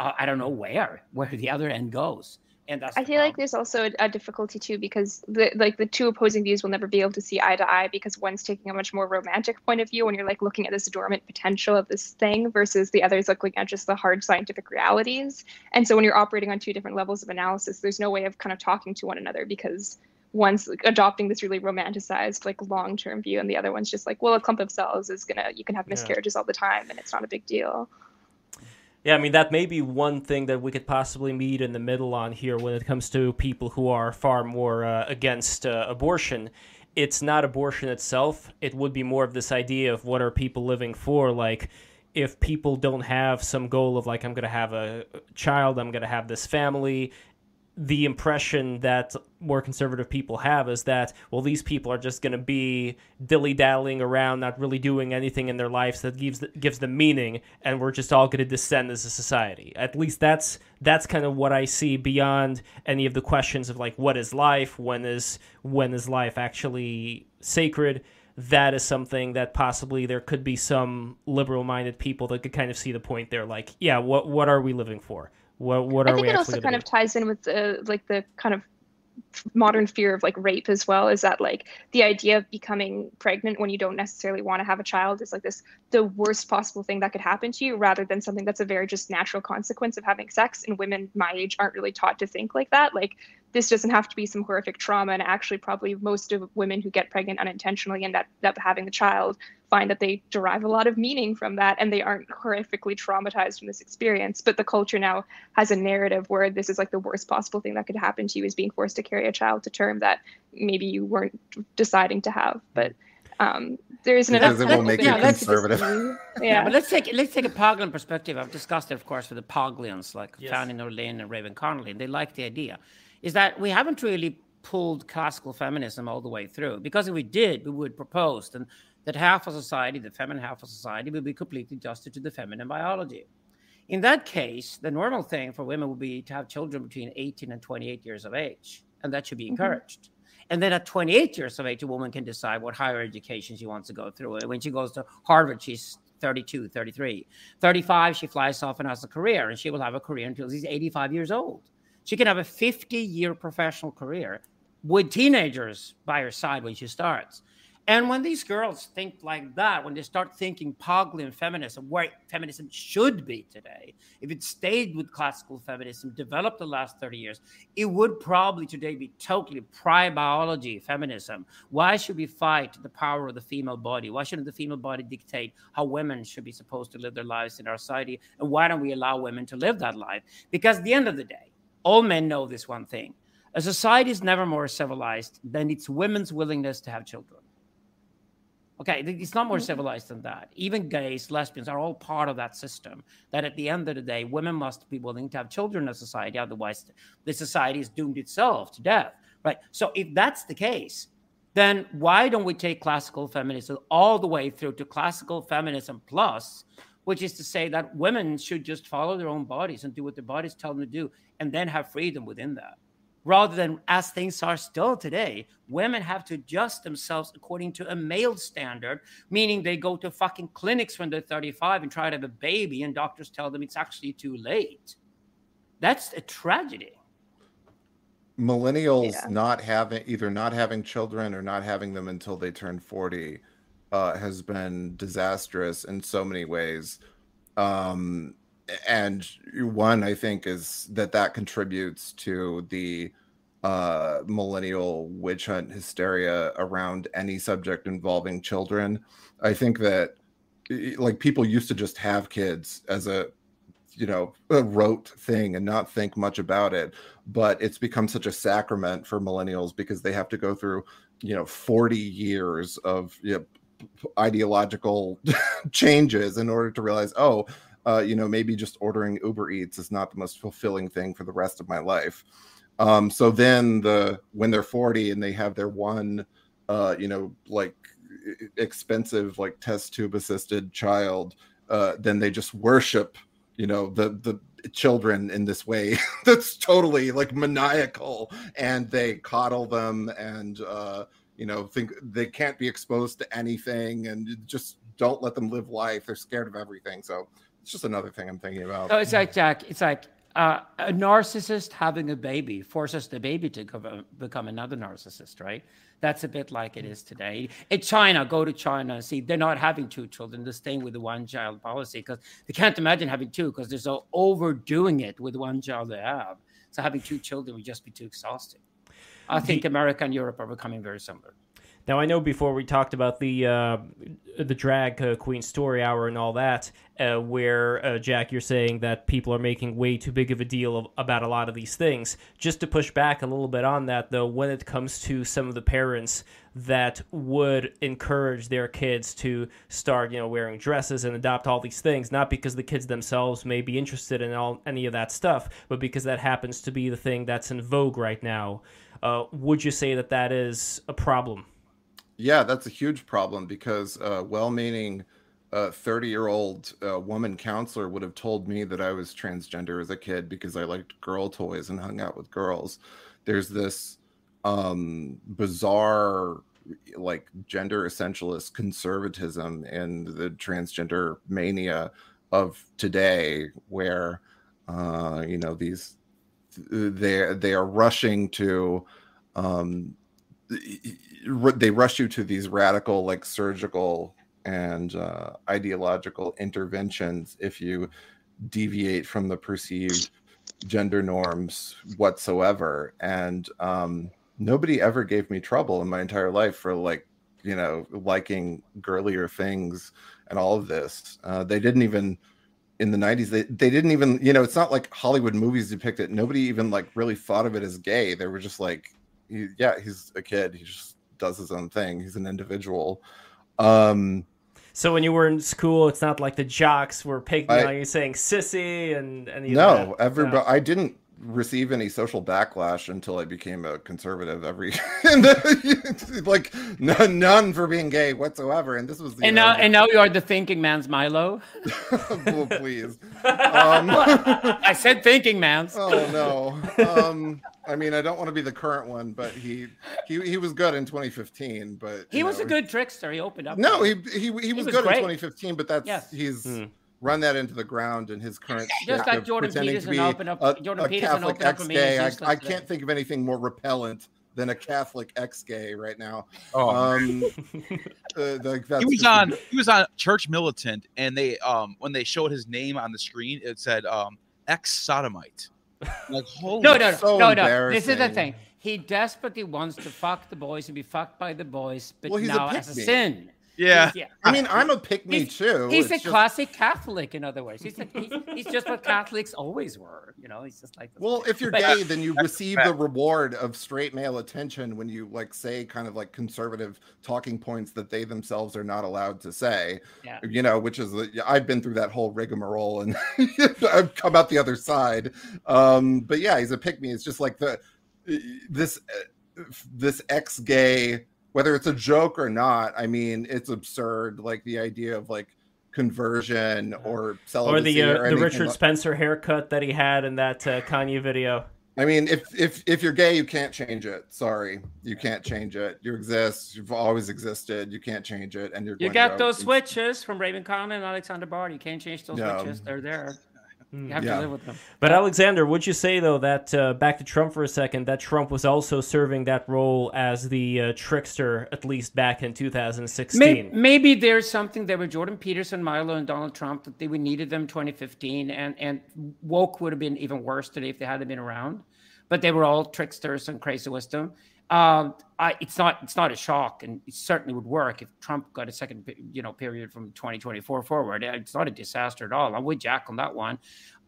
uh, I don't know where where the other end goes. And that's I feel problem. like there's also a, a, difficulty too because the like the two opposing views will never be able to see eye to eye because one's taking a much more romantic point of view when you're like looking at this dormant potential of this thing versus the other's looking at just the hard scientific realities. And so when you're operating on two different levels of analysis, there's no way of kind of talking to one another because one's adopting this really romanticized like long-term view and the other one's just like well a clump of cells is gonna you can have miscarriages yeah. all the time and it's not a big deal yeah, I mean, that may be one thing that we could possibly meet in the middle on here when it comes to people who are far more uh, against uh, abortion. It's not abortion itself, it would be more of this idea of what are people living for. Like, if people don't have some goal of, like, I'm going to have a child, I'm going to have this family, the impression that more conservative people have is that well these people are just going to be dilly dallying around not really doing anything in their lives that gives gives them meaning and we're just all going to descend as a society. At least that's that's kind of what i see beyond any of the questions of like what is life? When is when is life actually sacred? That is something that possibly there could be some liberal minded people that could kind of see the point there like yeah what what are we living for? What what are I think we it also kind of ties in with like the kind of modern fear of like rape as well is that like the idea of becoming pregnant when you don't necessarily want to have a child is like this the worst possible thing that could happen to you rather than something that's a very just natural consequence of having sex and women my age aren't really taught to think like that. Like this doesn't have to be some horrific trauma and actually probably most of women who get pregnant unintentionally end up, up having the child find that they derive a lot of meaning from that and they aren't horrifically traumatized from this experience but the culture now has a narrative where this is like the worst possible thing that could happen to you is being forced to carry a child to term that maybe you weren't deciding to have but um, there isn't because it will make you conservative. Yeah. yeah. but let's take let's take a Paglian perspective. I've discussed it, of course, with the Paglians like yes. Fanny Norlin and Raven Connolly. And they like the idea is that we haven't really pulled classical feminism all the way through. Because if we did, we would propose and that half of society, the feminine half of society, will be completely adjusted to the feminine biology. In that case, the normal thing for women would be to have children between 18 and 28 years of age, and that should be mm-hmm. encouraged. Mm-hmm. And then at 28 years of age, a woman can decide what higher education she wants to go through. And when she goes to Harvard, she's 32, 33. 35, she flies off and has a career, and she will have a career until she's 85 years old. She can have a 50 year professional career with teenagers by her side when she starts. And when these girls think like that, when they start thinking Paglian feminism, where feminism should be today, if it stayed with classical feminism, developed the last 30 years, it would probably today be totally pri biology feminism. Why should we fight the power of the female body? Why shouldn't the female body dictate how women should be supposed to live their lives in our society? And why don't we allow women to live that life? Because at the end of the day, all men know this one thing a society is never more civilized than its women's willingness to have children. Okay, it's not more mm-hmm. civilized than that. Even gays, lesbians are all part of that system. That at the end of the day, women must be willing to have children in society, otherwise, the society is doomed itself to death. Right. So, if that's the case, then why don't we take classical feminism all the way through to classical feminism plus, which is to say that women should just follow their own bodies and do what their bodies tell them to do, and then have freedom within that. Rather than as things are still today, women have to adjust themselves according to a male standard, meaning they go to fucking clinics when they're 35 and try to have a baby, and doctors tell them it's actually too late. That's a tragedy. Millennials Yeah. not having either not having children or not having them until they turn 40 uh, has been disastrous in so many ways. Um, and one I think is that that contributes to the uh, millennial witch hunt hysteria around any subject involving children. I think that like people used to just have kids as a you know a rote thing and not think much about it but it's become such a sacrament for millennials because they have to go through you know 40 years of you know, ideological changes in order to realize oh uh, you know maybe just ordering uber eats is not the most fulfilling thing for the rest of my life. Um, so then the when they're 40 and they have their one uh, you know like expensive like test tube assisted child uh, then they just worship you know the the children in this way. That's totally like maniacal. And they coddle them and uh you know think they can't be exposed to anything and just don't let them live life. They're scared of everything. So it's just another thing i'm thinking about So it's like Jack. It's like uh, a narcissist having a baby forces the baby to go- become another narcissist, right? That's a bit like it is today. In China, go to China and see they're not having two children. They're staying with the one child policy because they can't imagine having two because they're so overdoing it with one child they have. So having two children would just be too exhausting. I think America and Europe are becoming very similar. Now I know before we talked about the uh, the drag uh, queen story hour and all that, uh, where uh, Jack, you're saying that people are making way too big of a deal of, about a lot of these things. Just to push back a little bit on that, though, when it comes to some of the parents that would encourage their kids to start, you know, wearing dresses and adopt all these things, not because the kids themselves may be interested in all any of that stuff, but because that happens to be the thing that's in vogue right now. Uh, would you say that that is a problem? Yeah, that's a huge problem because a well-meaning uh, 30-year-old uh, woman counselor would have told me that I was transgender as a kid because I liked girl toys and hung out with girls. There's this um, bizarre, like gender essentialist conservatism in the transgender mania of today, where uh, you know these they they are rushing to um, they rush you to these radical like surgical and uh, ideological interventions if you deviate from the perceived gender norms whatsoever. And um, nobody ever gave me trouble in my entire life for like you know liking girlier things and all of this. Uh, they didn't even in the 90s they, they didn't even you know it's not like hollywood movies depict it. Nobody even like really thought of it as gay. They were just like yeah he's a kid. He just does his own thing. He's an individual. Um So when you were in school, it's not like the jocks were picking on you saying sissy and of no everybody i didn't receive any social backlash until i became a conservative every like none, none for being gay whatsoever and this was the And now, and now you are the thinking man's Milo. well, please um, I said thinking man's. oh no um i mean i don't want to be the current one but he he, he was good in 2015 but He you was a good trickster. He opened up. no to he he, he was, was good great. in 2015 but that's Yes. he's Hmm. Run that into the ground in his current Just like Jordan pretending Peterson to be opened up- a, Jordan a Peterson Catholic opened up for me, ex-gay. I, I can't think of anything more repellent than a Catholic ex-gay right now. Oh, Um, uh, like that's he was on he was on Church Militant, and they um when they showed his name on the screen, it said um ex sodomite. Like holy No, no, no, so no, no. This is the thing. He desperately wants to fuck the boys and be fucked by the boys, but Well, he's a now as a sin. Yeah. He's- I mean, I'm a pick me He's- too. He's It's a just- classic Catholic, in other words. He's, a, he's, he's just what Catholics always were. You know, he's just like. Well, if you're gay, then you receive the reward of straight male attention when you like say kind of like conservative talking points that they themselves are not allowed to say. Yeah. You know, which is the- I've been through that whole rigmarole and I've come out the other side. Um, but yeah, he's a pick me. It's just like the this uh, this ex gay, whether it's a joke or not. I mean, it's absurd. Like the idea of like conversion or or the uh, or the Richard like- Spencer haircut that he had in that uh, Kanye video. I mean, if if if you're gay, you can't change it. Sorry, you can't change it. You exist. You've always existed. You can't change it, and you're. You got those switches from Raven Khan and Alexander Bard. You can't change those No. switches. They're there. Hmm. You have Yeah. to live with them. But Alexander, would you say though that uh, back to Trump for a second, that Trump was also serving that role as the uh, trickster, at least back in 2016? Maybe, maybe there's something there with Jordan Peterson, Milo, and Donald Trump that they we needed them 2015, and and woke would have been even worse today if they hadn't been around. But they were all tricksters and crazy wisdom. Um, I, it's not it's not a shock, and it certainly would work if Trump got a second you know period from 2024 forward. It's not a disaster at all. I'm with Jack on that one.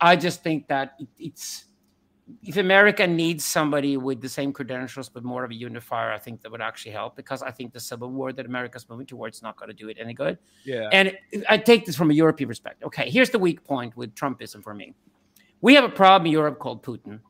I just think that it, it's if America needs somebody with the same credentials but more of a unifier, I think that would actually help because I think the civil war that America's moving towards is not going to do it any good. Yeah. And I take this from a European perspective. Okay, here's the weak point with Trumpism for me. We have a problem in Europe called Putin.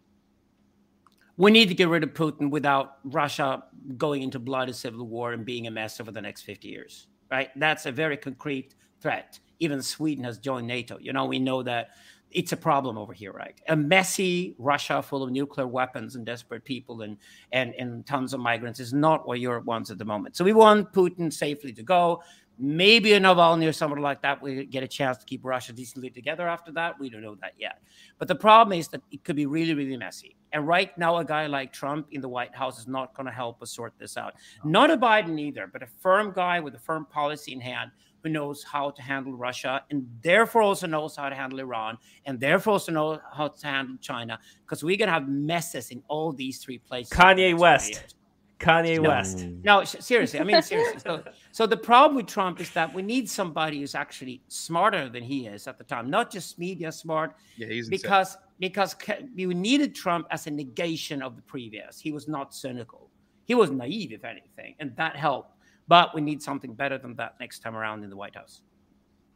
We need to get rid of Putin without Russia going into bloody civil war and being a mess over the next 50 years. Right? That's a very concrete threat. Even Sweden has joined NATO. You know, we know that it's a problem over here, right? A messy Russia full of nuclear weapons and desperate people and and and tons of migrants is not what Europe wants at the moment. So we want Putin safely to go. Maybe a Navalny or somebody like that we get a chance to keep Russia decently together after that. We don't know that yet. But the problem is that it could be really, really messy. And right now, a guy like Trump in the White House is not going to help us sort this out. Not a Biden either, but a firm guy with a firm policy in hand who knows how to handle Russia and therefore also knows how to handle Iran and therefore also knows how to handle China because we're going to have messes in all these three places. Kanye West. Kanye No. West. No, s- seriously. I mean, seriously. So, so the problem with Trump is that we need somebody who's actually smarter than he is at the time, not just media smart, Yeah, he's insane. Because because ca- you needed Trump as a negation of the previous. He was not cynical. He was naive, if anything, and that helped. But we need something better than that next time around in the White House.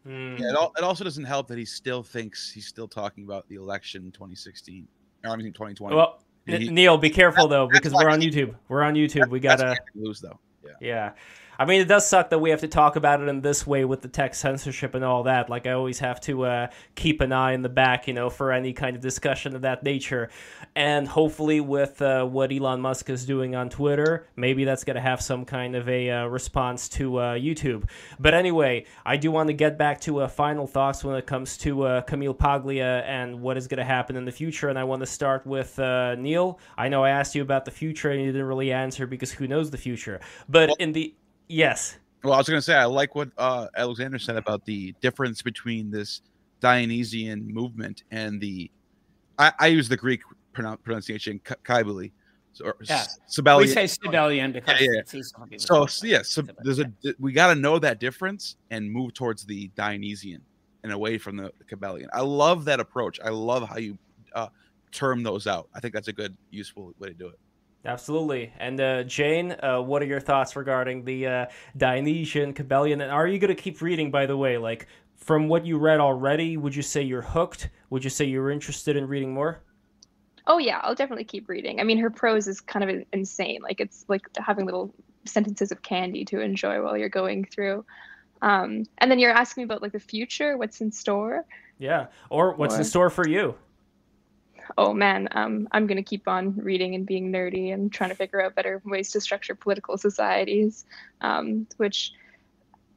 Hmm. Yeah, it, al- it also doesn't help that he still thinks he's still talking about the election in 2016. Or I mean 2020. Well, he- Neil, be careful though, because we're on YouTube. We're on YouTube. We That's gotta. lose though. Yeah. Yeah. I mean, it does suck that we have to talk about it in this way with the tech censorship and all that. Like, I always have to uh, keep an eye in the back, you know, for any kind of discussion of that nature. And hopefully, with uh, what Elon Musk is doing on Twitter, maybe that's going to have some kind of a uh, response to uh, YouTube. But anyway, I do want to get back to uh, final thoughts when it comes to uh, Camille Paglia and what is going to happen in the future. And I want to start with uh, Neil. I know I asked you about the future and you didn't really answer because who knows the future. But in the Yes. Well, I was going to say I like what uh, Alexander said about the difference between this Dionysian movement and the. I, I use the Greek pronoun- pronunciation K- Kybali, or Yeah. We say Cybelian because Yeah, yeah. it's easy for people So call s- it. yeah, so there's a we got to know that difference and move towards the Dionysian and away from the Cybelian. I love that approach. I love how you uh, term those out. I think that's a good, useful way to do it. Absolutely. And uh, Jane, uh, what are your thoughts regarding the uh, Dionysian Cybelian? And are you going to keep reading, by the way? Like, from what you read already, would you say you're hooked? Would you say you're interested in reading more? Oh yeah, I'll definitely keep reading. I mean, her prose is kind of insane. Like it's like having little sentences of candy to enjoy while you're going through. Um, and then you're asking me about like the future, what's in store. Yeah. Or what's in store for you? Oh man, um, I'm gonna keep on reading and being nerdy and trying to figure out better ways to structure political societies, um, which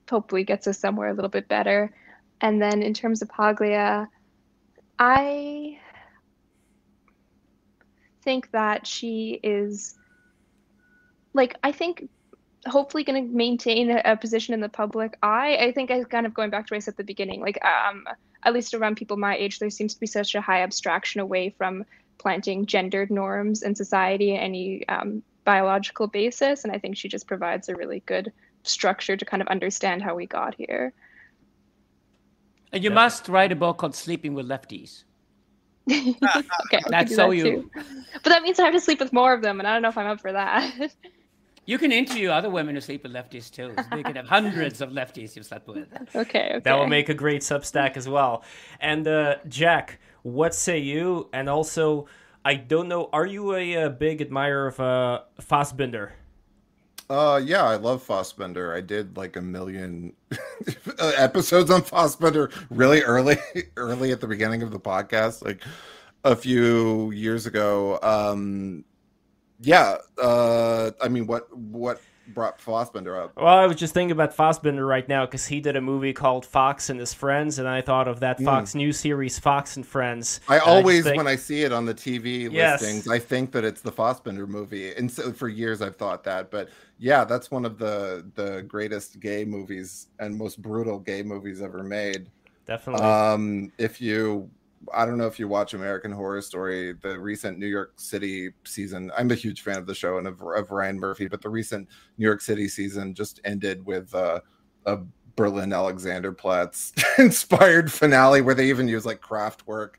hopefully gets us somewhere a little bit better. And then in terms of Paglia, I think that she is like I think hopefully going to maintain a, a position in the public eye. I think I kind of going back to what I said at the beginning, like um, at least around people my age, there seems to be such a high abstraction away from planting gendered norms in society, and any um, biological basis, and I think she just provides a really good structure to kind of understand how we got here. And you Yeah. must write a book called Sleeping with Lefties. okay, That's so that you. But that means I have to sleep with more of them, and I don't know if I'm up for that. You can interview other women who sleep with lefties too. So they could have hundreds of lefties you've slept with. okay, okay. That will make a great Substack as well. And uh, Jack, what say you? And also, I don't know, are you a, uh big admirer of uh, Fassbinder? Uh, yeah, I love Fassbinder. I did like a million episodes on Fassbinder really early, early at the beginning of the podcast. Like, a few years ago. Um, yeah, uh, I mean, what what brought Fassbinder up? Well, I was just thinking about Fassbinder right now because he did a movie called Fox and His Friends, and I thought of that Fox News series, Fox and Friends. I And always, just think- when I see it on the TV Yes. listings, I think that it's the Fassbinder movie, and so for years I've thought that. But yeah, that's one of the the greatest gay movies and most brutal gay movies ever made. definitely. Um, if you, I don't know if you watch American Horror Story, the recent New York City season. I'm a huge fan of the show and of, of Ryan Murphy, but the recent New York City season just ended with uh, a Berlin Alexanderplatz inspired finale where they even use like Kraftwerk.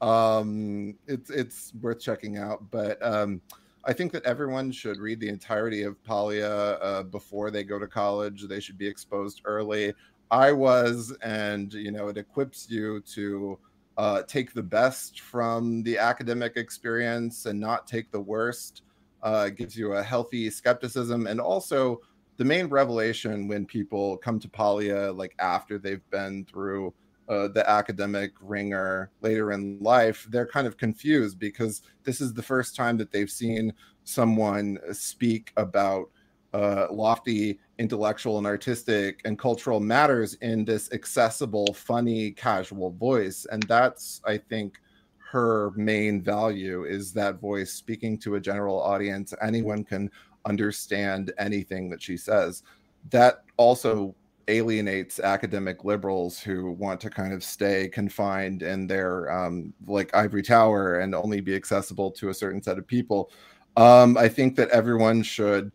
Um, it's it's worth checking out, but um, I think that everyone should read the entirety of Paglia uh, before they go to college. They should be exposed early. I was, and you know, it equips you to uh, take the best from the academic experience and not take the worst. Uh, gives you a healthy skepticism, and also the main revelation when people come to Paglia, like after they've been through uh, the academic ringer later in life, they're kind of confused because this is the first time that they've seen someone speak about uh, lofty intellectual and artistic and cultural matters in this accessible, funny, casual voice. And that's, I think, her main value is that voice speaking to a general audience. Anyone can understand anything that she says. That also alienates academic liberals who want to kind of stay confined in their um, like ivory tower and only be accessible to a certain set of people. Um, I think that everyone should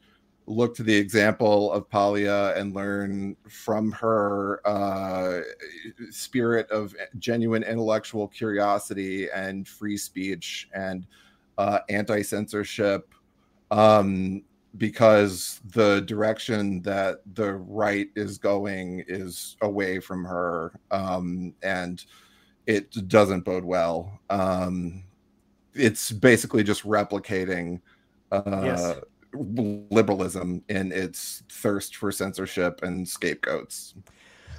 look to the example of Paglia and learn from her uh, spirit of genuine intellectual curiosity and free speech and uh, anti censorship. Um, because the direction that the right is going is away from her um, and it doesn't bode well. Um, it's basically just replicating uh, Yes. Liberalism in its thirst for censorship and scapegoats.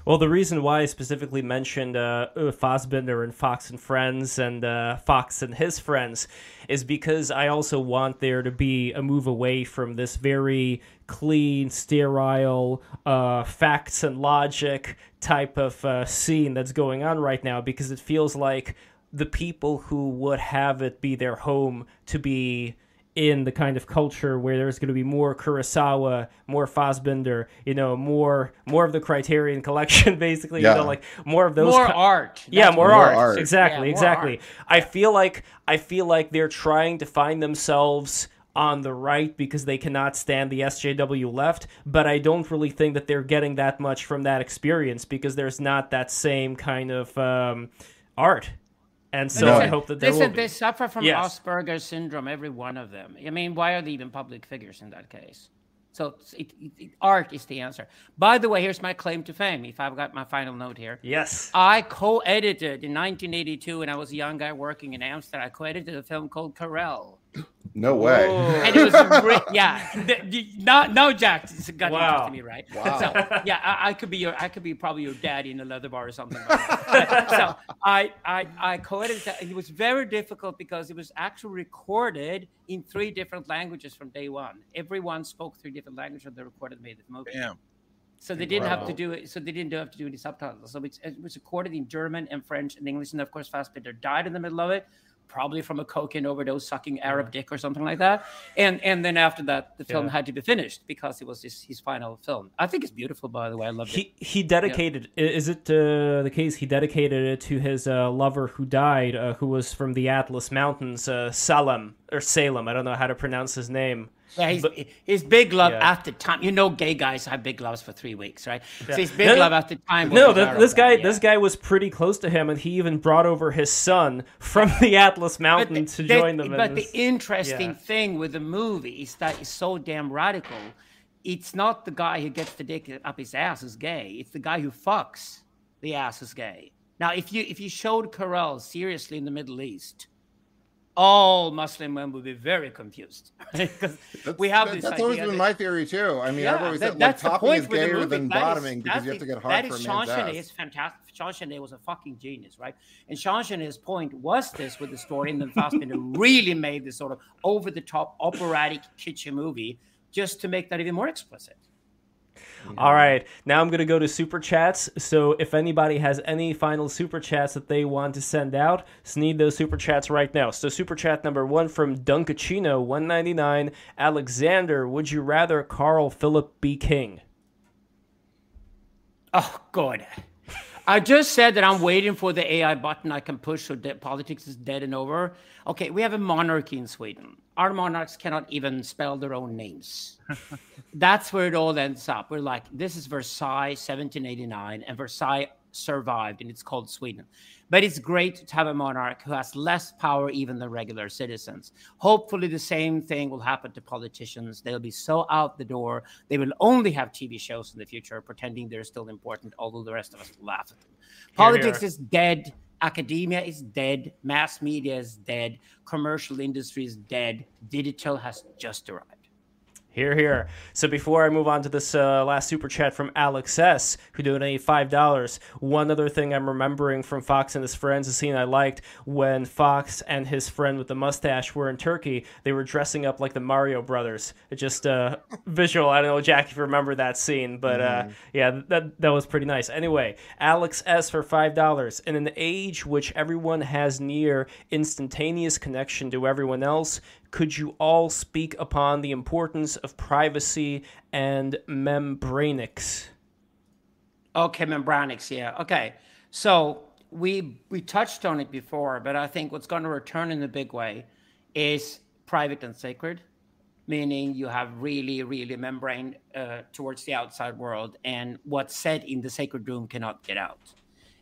Well, the reason why I specifically mentioned uh, uh, and Fox and Friends and uh, Fox and his friends is because I also want there to be a move away from this very clean, sterile, uh, facts and logic type of uh, scene that's going on right now because it feels like the people who would have it be their home to be in the kind of culture where there's going to be more Kurosawa, more Fassbinder, you know, more more of the Criterion Collection, basically, Yeah. you know, like more of those. More ki- art. yeah, more, More art. art. Exactly, Yeah, exactly. art. I feel like I feel like they're trying to find themselves on the right because they cannot stand the SJW left, but I don't really think that they're getting that much from that experience because there's not that same kind of um, art. And so No. I hope that there Listen, will be. they suffer from Yes. Asperger's syndrome, every one of them. I mean, why are they even public figures in that case? So it, it, it- art is the answer. By the way, here's my claim to fame. If I've got my final note here, Yes. I co-edited in 1982 when I was a young guy working in Amsterdam. I co-edited a film called Querelle. No way. and it was great, yeah. The, the, now, now, Jack, it's got Wow. interest in me, right? Wow. So, yeah, I, I could be your, I could be probably your daddy in a leather bar or something. Like that. so I, I, I co-edited that. It was very difficult because it was actually recorded in three different languages from day one. Everyone spoke three different languages when they recorded and made the movie. Damn. So they didn't have to do it. So they didn't have to do any subtitles. So it's, it was recorded in German and French and English. And of course, Fassbinder died in the middle of it, probably from a cocaine overdose, sucking Arab dick or something like that. And and then after that, the film Yeah. had to be finished because it was his, his final film. I think it's beautiful, by the way. I loved it. He he dedicated. i Is it uh, the case? He dedicated it to his uh, lover who died, uh, who was from the Atlas Mountains, uh, Salem or Salem. I don't know how to pronounce his name. Yeah, his, But- his big love Yeah. at the time. You know, gay guys have big loves for three weeks, right? So his big No, love at the time. No, his th- Arab this guy guy, this guy was pretty close to him, and he even brought over his son from the Atlas Mountain the- to the- join them. in But this. the interesting yeah. thing with the movie is that it's so damn radical. It's not the guy who gets the dick up his ass is gay. It's the guy who fucks the ass is gay. Now, if you if you showed Querelle seriously in the Middle East, all Muslim men would be very confused because we have that, this that's always been that- my theory too. I mean, Yeah, I've always that- said like the topping is gayer than That is- bottoming because you have to get hard that for a man's ass. is fantastic. Jean Genet was a fucking genius, right? And Jean Genet's point was this with the story, and then Fassbinder really made this sort of over-the-top operatic kitchen movie just to make that even more explicit. All right, now I'm gonna go to super chats. So if anybody has any final super chats that they want to send out, just need those super chats right now. So super chat number one from Dunkachino, 199. Alexander, would you rather Carl Philip B. King? Oh, God. I just said that I'm waiting for the AI button I can push so that politics is dead and over. Okay, we have a monarchy in Sweden. Our monarchs cannot even spell their own names. That's where it all ends up. We're like, this is Versailles 1789, and Versailles survived, and it's called Sweden. But it's great to have a monarch who has less power even than regular citizens. Hopefully, the same thing will happen to politicians. They'll be so out the door. They will only have TV shows in the future pretending they're still important, although the rest of us will laugh at them. Politics here. is dead. Academia is dead. Mass media is dead. Commercial industry is dead. Digital has just arrived. Here, here. So before I move on to this uh, last super chat from Alex S, who donated five dollars, one other thing I'm remembering from Fox and his friends, a scene I liked when Fox and his friend with the mustache were in Turkey. They were dressing up like the Mario Brothers. It just uh, visual. I don't know, Jack, if you remember that scene, but uh, yeah, that that was pretty nice. Anyway, Alex S for five dollars. In an age which everyone has near instantaneous connection to everyone else, could you all speak upon the importance of privacy and membranics? Okay, membranics. Yeah. Okay. So we we touched on it before, but I think what's going to return in a big way is private and sacred, meaning you have really, really membrane uh, towards the outside world, and what's said in the sacred room cannot get out.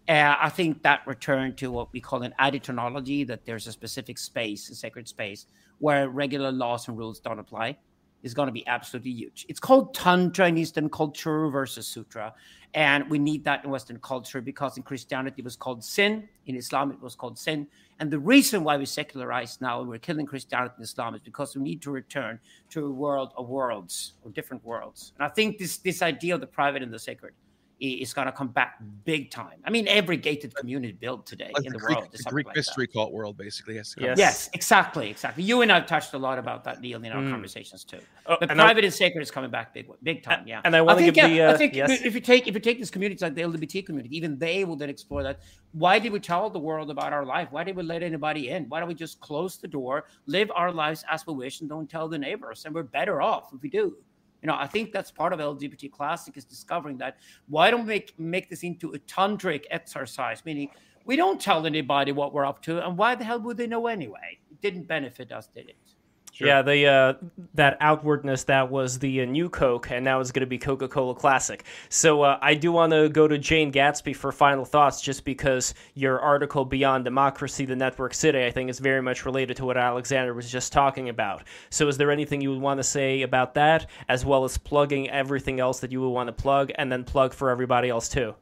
Uh, I think that return to what we call an aditonology, that there's a specific space, a sacred space, where regular laws and rules don't apply, is going to be absolutely huge. It's called Tantra in Eastern culture versus Sutra. And we need that in Western culture because in Christianity it was called sin, in Islam it was called sin. And the reason why we secularize now and we're killing Christianity and Islam is because we need to return to a world of worlds, or different worlds. And I think this, this idea of the private and the sacred is going to come back big time. I mean, every gated community built today Like in the the, Greek, world the Greek like that. mystery cult world basically has to come. Yes. Yes, exactly, exactly. You and I have touched a lot about that, Neil, in our Mm. conversations too. Oh, But and I- private and sacred is coming back big, big time. Yeah, and I wanna think, give the, uh, I think yes. if you take if you take these communities like the LGBT community, even they will then explore that. Why did we tell the world about our life? Why did we let anybody in? Why don't we just close the door, live our lives as we wish, and don't tell the neighbors? And we're better off if we do. You know, I think that's part of LGBT Classic is discovering that. Why don't we make make this into a tantric exercise? Meaning, we don't tell anybody what we're up to, and why the hell would they know anyway? It didn't benefit us, did it? Yeah, the uh, that outwardness that was the uh, new Coke, and now it's going to be Coca Cola Classic. So uh, I do want to go to Jane Gatsby for final thoughts, just because your article Beyond Democracy, the Network City, I think is very much related to what Alexander was just talking about. So is there anything you would want to say about that, as well as plugging everything else that you would want to plug, and then plug for everybody else too?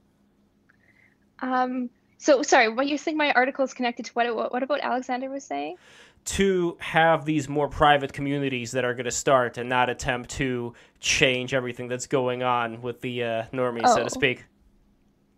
Um, so sorry, what you think my article is connected to what, what what about Alexander was saying? To have these more private communities that are going to start and not attempt to change everything that's going on with the uh, normies, so Oh. to speak.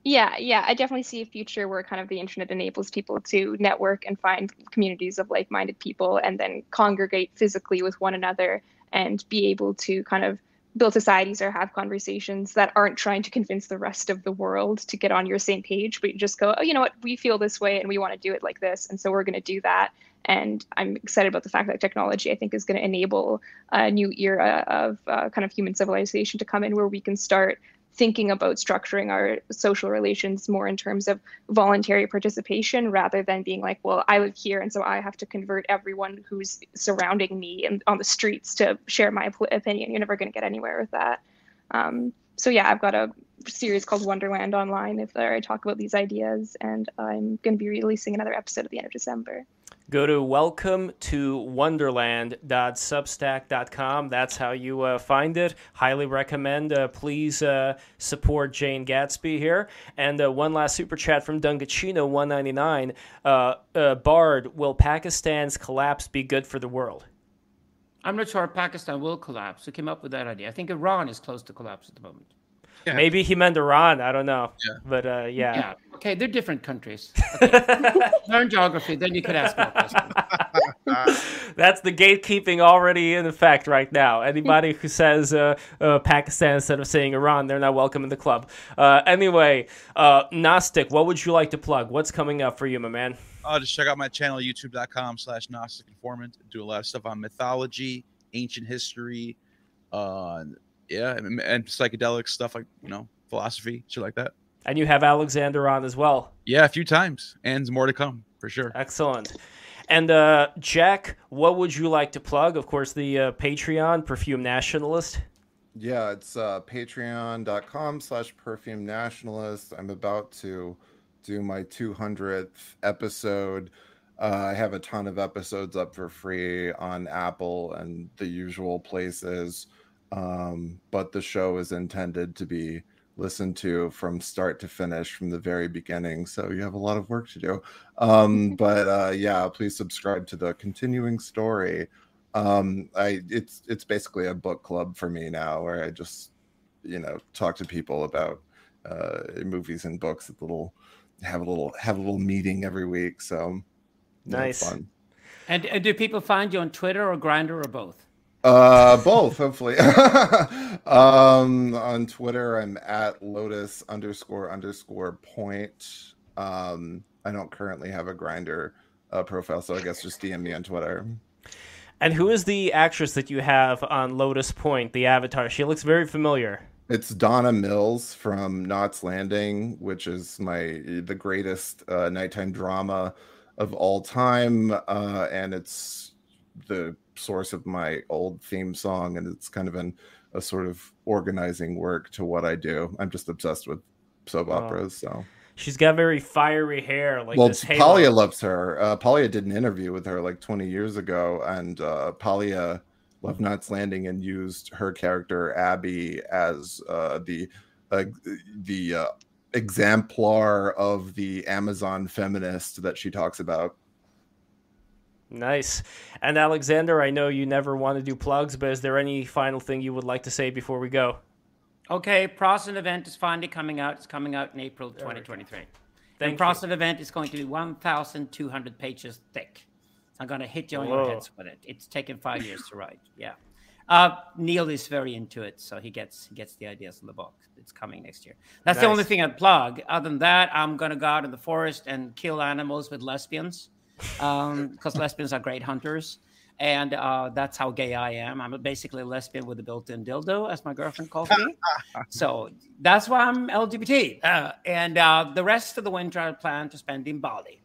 Yeah, yeah, I definitely see a future where kind of the internet enables people to network and find communities of like-minded people and then congregate physically with one another and be able to kind of build societies or have conversations that aren't trying to convince the rest of the world to get on your same page, but you just go, oh, you know what, we feel this way and we want to do it like this, and so we're going to do that. And I'm excited about the fact that technology, I think, is going to enable a new era of uh, kind of human civilization to come in where we can start thinking about structuring our social relations more in terms of voluntary participation rather than being like, well, I live here and so I have to convert everyone who's surrounding me and on the streets to share my opinion. You're never going to get anywhere with that. Um, so yeah, I've got a series called Wonderland online if I talk about these ideas, and I'm going to be releasing another episode at the end of December. Go to welcome to wonderland.substack.com. That's how you uh, find it. Highly recommend. Uh, please uh, support Jane Gatsby here. And uh, one last super chat from Dungachino 199. Uh, uh, Bard, will Pakistan's collapse be good for the world? I'm not sure Pakistan will collapse. Who came up with that idea? I think Iran is close to collapse at the moment. Yeah. Maybe he meant Iran. I don't know. Yeah. But uh, yeah. Yeah. Okay, they're different countries. Okay. Learn geography, then you could ask more questions. That's the gatekeeping already in effect right now. Anybody who says uh, uh, Pakistan instead of saying Iran, they're not welcome in the club. Uh, anyway, uh, Gnostic, what would you like to plug? What's coming up for you, my man? Uh, just check out my channel, youtube.com slash Gnostic Informant. Do a lot of stuff on mythology, ancient history, uh, yeah, and, and psychedelic stuff like, you know, philosophy, shit like that. And you have Alexander on as well. Yeah, a few times, and more to come for sure. Excellent. And uh, Jack, what would you like to plug? Of course, the uh, Patreon, Perfume Nationalist. Yeah, it's uh, patreon.com slash perfume nationalist. I'm about to do my 200th episode. Uh, I have a ton of episodes up for free on Apple and the usual places. Um, but the show is intended to be listened to from start to finish from the very beginning. So you have a lot of work to do. Um, but uh, yeah, please subscribe to the continuing story um i it's it's basically a book club for me now where i just you know talk to people about uh movies and books a little have a little have a little meeting every week so Nice. fun. And, and do people find you on Twitter or Grindr or both? Uh both hopefully um on twitter i'm at lotus underscore underscore point um i don't currently have a Grindr uh, profile so i guess just dm me on twitter And who is the actress that you have on Lotus Point, the avatar? She looks very familiar. It's Donna Mills from Knots Landing, which is my the greatest uh, nighttime drama of all time, uh, and it's the source of my old theme song, and it's kind of an a sort of organizing work to what I do. I'm just obsessed with soap Oh. operas, so She's got very fiery hair, like well. Paglia loves her. Uh, Paglia did an interview with her like 20 years ago, and uh, Paglia loved Knots Landing and used her character Abby as uh, the uh, the uh, exemplar of the Amazon feminist that she talks about. Nice. And Alexander, I know you never want to do plugs, but is there any final thing you would like to say before we go? Okay, Process and event is finally coming out. It's coming out in April 2023. Thank and you. Event is going to be 1,200 pages thick. I'm going to hit you on your Whoa. heads with it. It's taken five years to write. Yeah. Uh, Neil is very into it, so he gets he gets the ideas in the book. It's coming next year. That's the only thing I'd plug. Other than that, I'm going to go out in the forest and kill animals with lesbians because lesbians are great hunters. And uh, that's how gay I am. I'm basically a lesbian with a built-in dildo, as my girlfriend calls me. so that's why I'm LGBT. Uh, and uh, the rest of the winter, I plan to spend in Bali.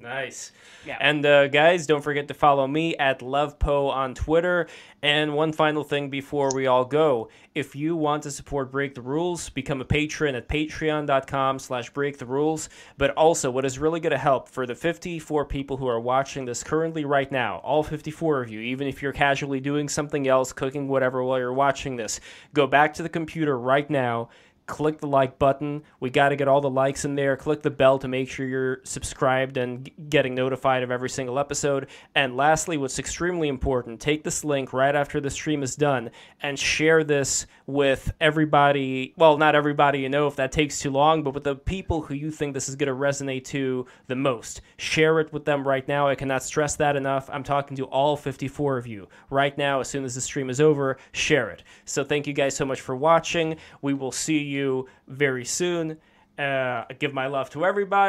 Nice. Yeah. And uh, guys, don't forget to follow me at LovePo on Twitter. And one final thing before we all go. If you want to support Break the Rules, become a patron at patreon.com slash break the rules. But also, what is really going to help for the 54 people who are watching this currently right now, all 54 of you, even if you're casually doing something else, cooking whatever while you're watching this, go back to the computer right now click the like button. We got to get all the likes in there. Click the bell to make sure you're subscribed and getting notified of every single episode. And lastly, what's extremely important, take this link right after the stream is done and share this with everybody. Well, not everybody you know if that takes too long, but with the people who you think this is going to resonate to the most. Share it with them right now. I cannot stress that enough. I'm talking to all 54 of you right now. As soon as the stream is over, share it. So thank you guys so much for watching. We will see you very soon. Uh, give my love to everybody.